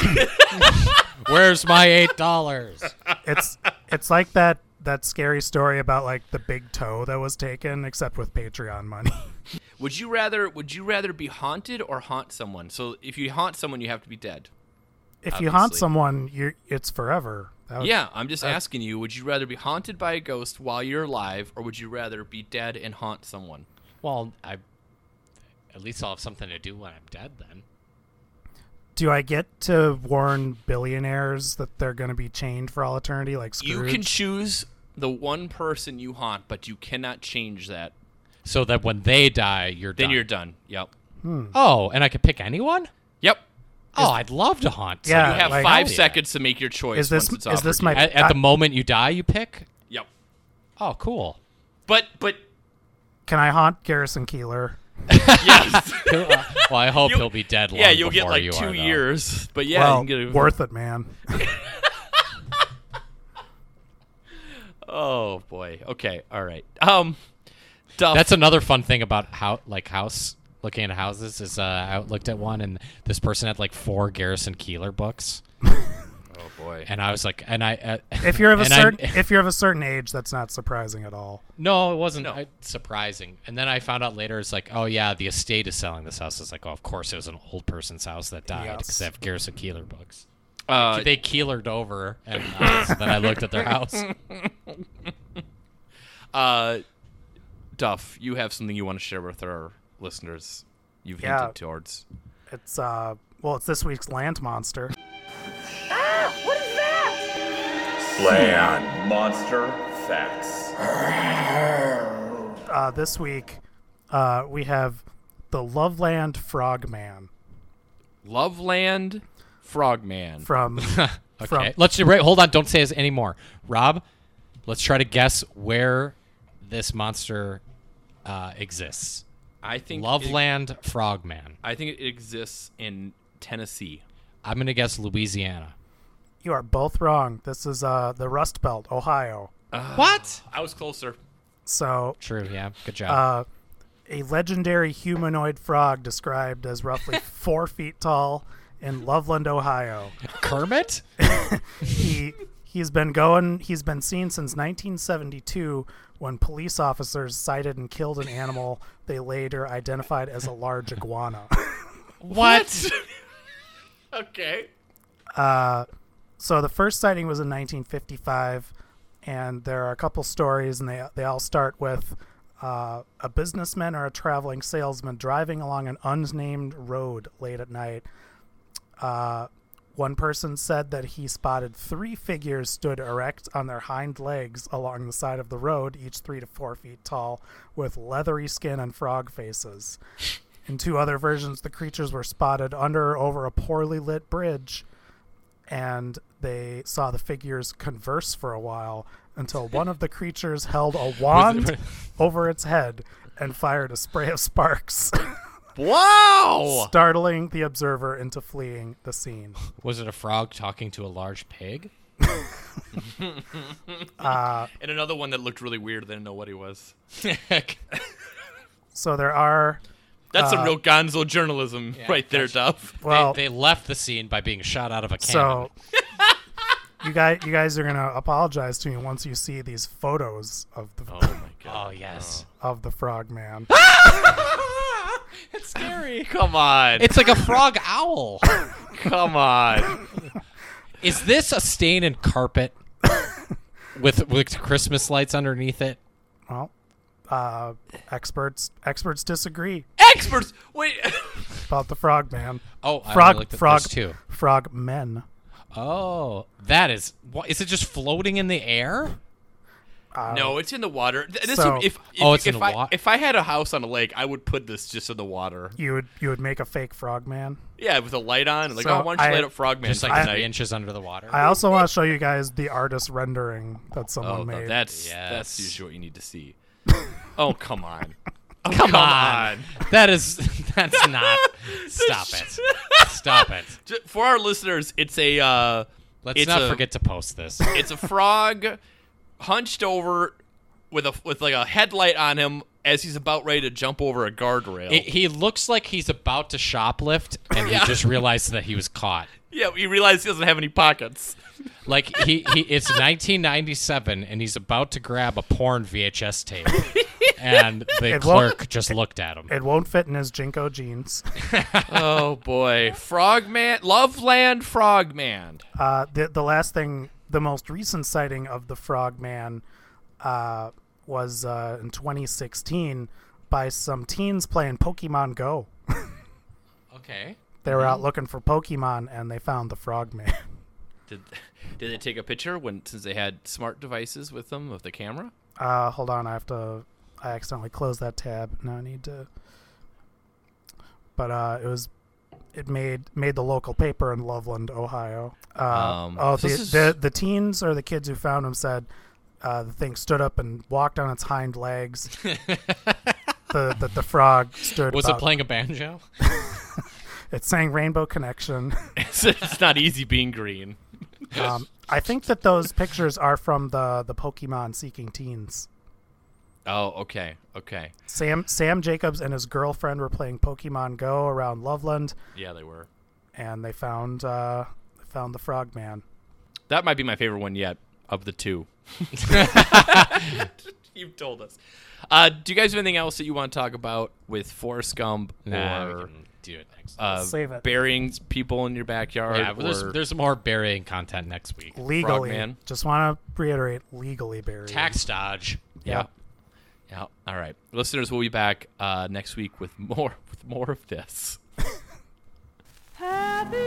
[SPEAKER 2] Where's my eight dollars?
[SPEAKER 3] It's it's like that that scary story about like the big toe that was taken, except with Patreon money.
[SPEAKER 1] Would you rather? Would you rather be haunted or haunt someone? So if you haunt someone, you have to be dead.
[SPEAKER 3] if you haunt someone, you it's forever. Would-
[SPEAKER 1] Yeah, I'm just asking you. Would you rather be haunted by a ghost while you're alive, or would you rather be dead and haunt someone?
[SPEAKER 2] Well, I at least I'll have something to do when I'm dead. Then
[SPEAKER 3] Do I get to warn billionaires that they're going to be chained for all eternity, like Scrooge?
[SPEAKER 1] You can choose the one person you haunt, but you cannot change that.
[SPEAKER 2] so that when they die, you're
[SPEAKER 1] Then
[SPEAKER 2] done.
[SPEAKER 1] you're done. Yep. Hmm.
[SPEAKER 2] Oh, and I could pick anyone.
[SPEAKER 1] Yep.
[SPEAKER 2] Oh, I'd love to haunt.
[SPEAKER 3] Yeah,
[SPEAKER 2] someone.
[SPEAKER 1] You have
[SPEAKER 3] like-
[SPEAKER 1] five
[SPEAKER 2] Hell yeah.
[SPEAKER 1] seconds to make your choice.
[SPEAKER 3] Is this-
[SPEAKER 1] once it's
[SPEAKER 3] is this my-
[SPEAKER 2] At, at
[SPEAKER 3] I-
[SPEAKER 2] the moment you die, you pick.
[SPEAKER 1] Yep.
[SPEAKER 2] Oh, cool.
[SPEAKER 1] But but
[SPEAKER 3] Can I haunt Garrison Keillor?
[SPEAKER 1] yes.
[SPEAKER 2] well, I hope
[SPEAKER 1] You-
[SPEAKER 2] he'll be dead. Long
[SPEAKER 1] yeah, you'll get
[SPEAKER 2] before
[SPEAKER 1] like
[SPEAKER 2] you
[SPEAKER 1] two
[SPEAKER 2] are, though.
[SPEAKER 1] years. But yeah,
[SPEAKER 3] well,
[SPEAKER 1] you can get a,
[SPEAKER 3] worth it, man.
[SPEAKER 1] Oh boy. boy. Okay. All right. Um, Duff.
[SPEAKER 2] That's another fun thing about how like house looking at houses is uh, I looked at one and this person had like four Garrison Keillor books,
[SPEAKER 1] oh boy.
[SPEAKER 2] and I was like, and I uh,
[SPEAKER 3] If you're of a
[SPEAKER 2] and I-
[SPEAKER 3] certain if you're of a certain age, that's not surprising at all.
[SPEAKER 2] no, it wasn't
[SPEAKER 1] No.
[SPEAKER 2] uh, surprising. And then I found out later it's like, oh yeah, the estate is selling this house. It's like, oh, of course it was an old person's house that died
[SPEAKER 3] Yes.
[SPEAKER 2] because they have Garrison Keillor books.
[SPEAKER 1] Uh,
[SPEAKER 2] they keelered over, and uh, so then I looked at their house.
[SPEAKER 1] uh, Duff, you have something you want to share with our listeners. You've
[SPEAKER 3] Yeah.
[SPEAKER 1] hinted towards.
[SPEAKER 3] It's uh well, it's this week's land monster.
[SPEAKER 4] Land Monster Facts.
[SPEAKER 3] Uh, this week, uh, we have the Loveland Frogman
[SPEAKER 1] Loveland Frogman.
[SPEAKER 3] from
[SPEAKER 2] Okay,
[SPEAKER 3] from
[SPEAKER 2] let's right. Hold on, don't say this anymore, Rob. Let's try to guess where this monster uh, exists.
[SPEAKER 1] I think It,
[SPEAKER 2] Loveland Frogman.
[SPEAKER 1] I think it exists in Tennessee.
[SPEAKER 2] I'm gonna guess Louisiana.
[SPEAKER 3] you are both wrong. This is uh the Rust Belt, Ohio.
[SPEAKER 2] What?
[SPEAKER 1] I was closer.
[SPEAKER 3] So
[SPEAKER 2] True. Yeah. Good job.
[SPEAKER 3] uh, a legendary humanoid frog described as roughly four feet tall in Loveland, Ohio.
[SPEAKER 2] Kermit.
[SPEAKER 3] he he's been going he's been seen since 1972 when police officers sighted and killed an animal they later identified as a large iguana
[SPEAKER 2] What?
[SPEAKER 1] Okay.
[SPEAKER 3] Uh, so the first sighting was in 1955 and there are a couple stories and they they all start with uh, a businessman or a traveling salesman driving along an unnamed road late at night uh, one person said that he spotted three figures stood erect on their hind legs along the side of the road, each three to four feet tall, with leathery skin and frog faces. In two other versions, the creatures were spotted under or over a poorly lit bridge, and they saw the figures converse for a while until one of the creatures held a wand over its head and fired a spray of sparks,
[SPEAKER 1] Wow.
[SPEAKER 3] startling the observer into fleeing the scene.
[SPEAKER 2] Was it a frog talking to a large pig?
[SPEAKER 1] Uh, and another one that looked really weird. They didn't know what he was.
[SPEAKER 3] So there are
[SPEAKER 1] That's some uh, real Gonzo journalism right there, Duff.
[SPEAKER 3] well,
[SPEAKER 2] they, they left the scene by being shot out of a cannon.
[SPEAKER 3] so you guys, you guys are gonna apologize to me once you see these photos of the
[SPEAKER 1] Oh my god.
[SPEAKER 2] oh yes. Oh.
[SPEAKER 3] of the frog man.
[SPEAKER 2] it's scary.
[SPEAKER 1] Come on.
[SPEAKER 2] It's like a frog owl.
[SPEAKER 1] Come on.
[SPEAKER 2] Is this a stain in carpet with with Christmas lights underneath it?
[SPEAKER 3] well, uh, experts experts disagree
[SPEAKER 1] Experts. Wait.
[SPEAKER 3] about the frog man.
[SPEAKER 2] Oh,
[SPEAKER 3] Frog
[SPEAKER 2] only looked
[SPEAKER 3] frog
[SPEAKER 2] those two.
[SPEAKER 3] frog men.
[SPEAKER 2] Oh, that is. What is it? Just floating in the air?
[SPEAKER 1] no, it's in the water. This
[SPEAKER 3] So-
[SPEAKER 1] would- if, if,
[SPEAKER 2] Oh, it's
[SPEAKER 1] if
[SPEAKER 2] in the
[SPEAKER 1] I,
[SPEAKER 2] wa-
[SPEAKER 1] If I had a house on a lake, I would put this just in the water.
[SPEAKER 3] You would you would make a fake frog man.
[SPEAKER 1] Yeah, with a light on. Like,
[SPEAKER 3] So
[SPEAKER 1] oh, why don't you
[SPEAKER 3] I-
[SPEAKER 1] light up Frogman
[SPEAKER 2] Just like
[SPEAKER 1] tonight?
[SPEAKER 2] three inches under the water.
[SPEAKER 3] I also want to show you guys the artist rendering that someone
[SPEAKER 1] oh,
[SPEAKER 3] made.
[SPEAKER 1] that's
[SPEAKER 2] Yes.
[SPEAKER 1] that's usually what you need to see. Oh, come on. Oh, come,
[SPEAKER 2] on. that is. That's not. Stop it. Stop it.
[SPEAKER 1] For our listeners, it's a uh,
[SPEAKER 2] Let's not
[SPEAKER 1] a-
[SPEAKER 2] forget to post this.
[SPEAKER 1] it's a frog hunched over with a with like a headlight on him as he's about ready to jump over a guardrail.
[SPEAKER 2] It- he looks like he's about to shoplift, and
[SPEAKER 1] Yeah.
[SPEAKER 2] he just realized that he was caught.
[SPEAKER 1] Yeah, he realized he doesn't have any pockets.
[SPEAKER 2] Like he, he it's 1997, and he's about to grab a porn VHS tape, and the
[SPEAKER 3] It
[SPEAKER 2] clerk just looked at him.
[SPEAKER 3] it won't fit in his JNCO jeans.
[SPEAKER 1] oh boy, Frogman, Loveland Frogman.
[SPEAKER 3] Uh, the the last thing, the most recent sighting of the frogman, uh, was uh, in 2016 by some teens playing Pokemon Go.
[SPEAKER 2] Okay.
[SPEAKER 3] They were out looking for Pokemon and they found the frogman.
[SPEAKER 1] Did did they take a picture when since they had smart devices with them with the camera?
[SPEAKER 3] Uh, hold on, I have to. I accidentally closed that tab. Now I need to. But uh, it was, it made made the local paper in Loveland, Ohio. Uh,
[SPEAKER 1] Um,
[SPEAKER 3] oh, the,
[SPEAKER 1] is-
[SPEAKER 3] the the teens or the kids who found him said uh, the thing stood up and walked on its hind legs. the, the the frog stood.
[SPEAKER 2] Was it playing a banjo?
[SPEAKER 3] It sang Rainbow Connection.
[SPEAKER 1] it's, it's not easy being green.
[SPEAKER 3] um, I think that those pictures are from the the Pokemon Seeking Teens.
[SPEAKER 1] Oh, okay, okay.
[SPEAKER 3] Sam Sam Jacobs and his girlfriend were playing Pokemon Go around Loveland,
[SPEAKER 1] Yeah, they were.
[SPEAKER 3] and they found uh, they found the Frogman.
[SPEAKER 1] That might be my favorite one yet of the two. You've told us. Uh, do you guys have anything else that you want to talk about with Forrest Gump
[SPEAKER 2] Nah, we
[SPEAKER 1] or
[SPEAKER 2] can do it next.
[SPEAKER 1] uh,
[SPEAKER 3] Save it.
[SPEAKER 1] burying people in your backyard?
[SPEAKER 2] yeah, well, there's there's more burying content next week.
[SPEAKER 3] Legally,
[SPEAKER 1] Frogman.
[SPEAKER 3] just want to reiterate, legally buried.
[SPEAKER 2] Tax dodge.
[SPEAKER 1] yeah, yeah. All right, listeners, we'll be back uh, next week with more with more of this.
[SPEAKER 5] Happy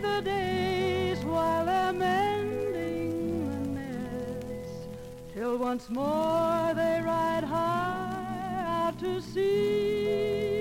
[SPEAKER 5] the days while they're mending the nets, till once more they ride high out to sea.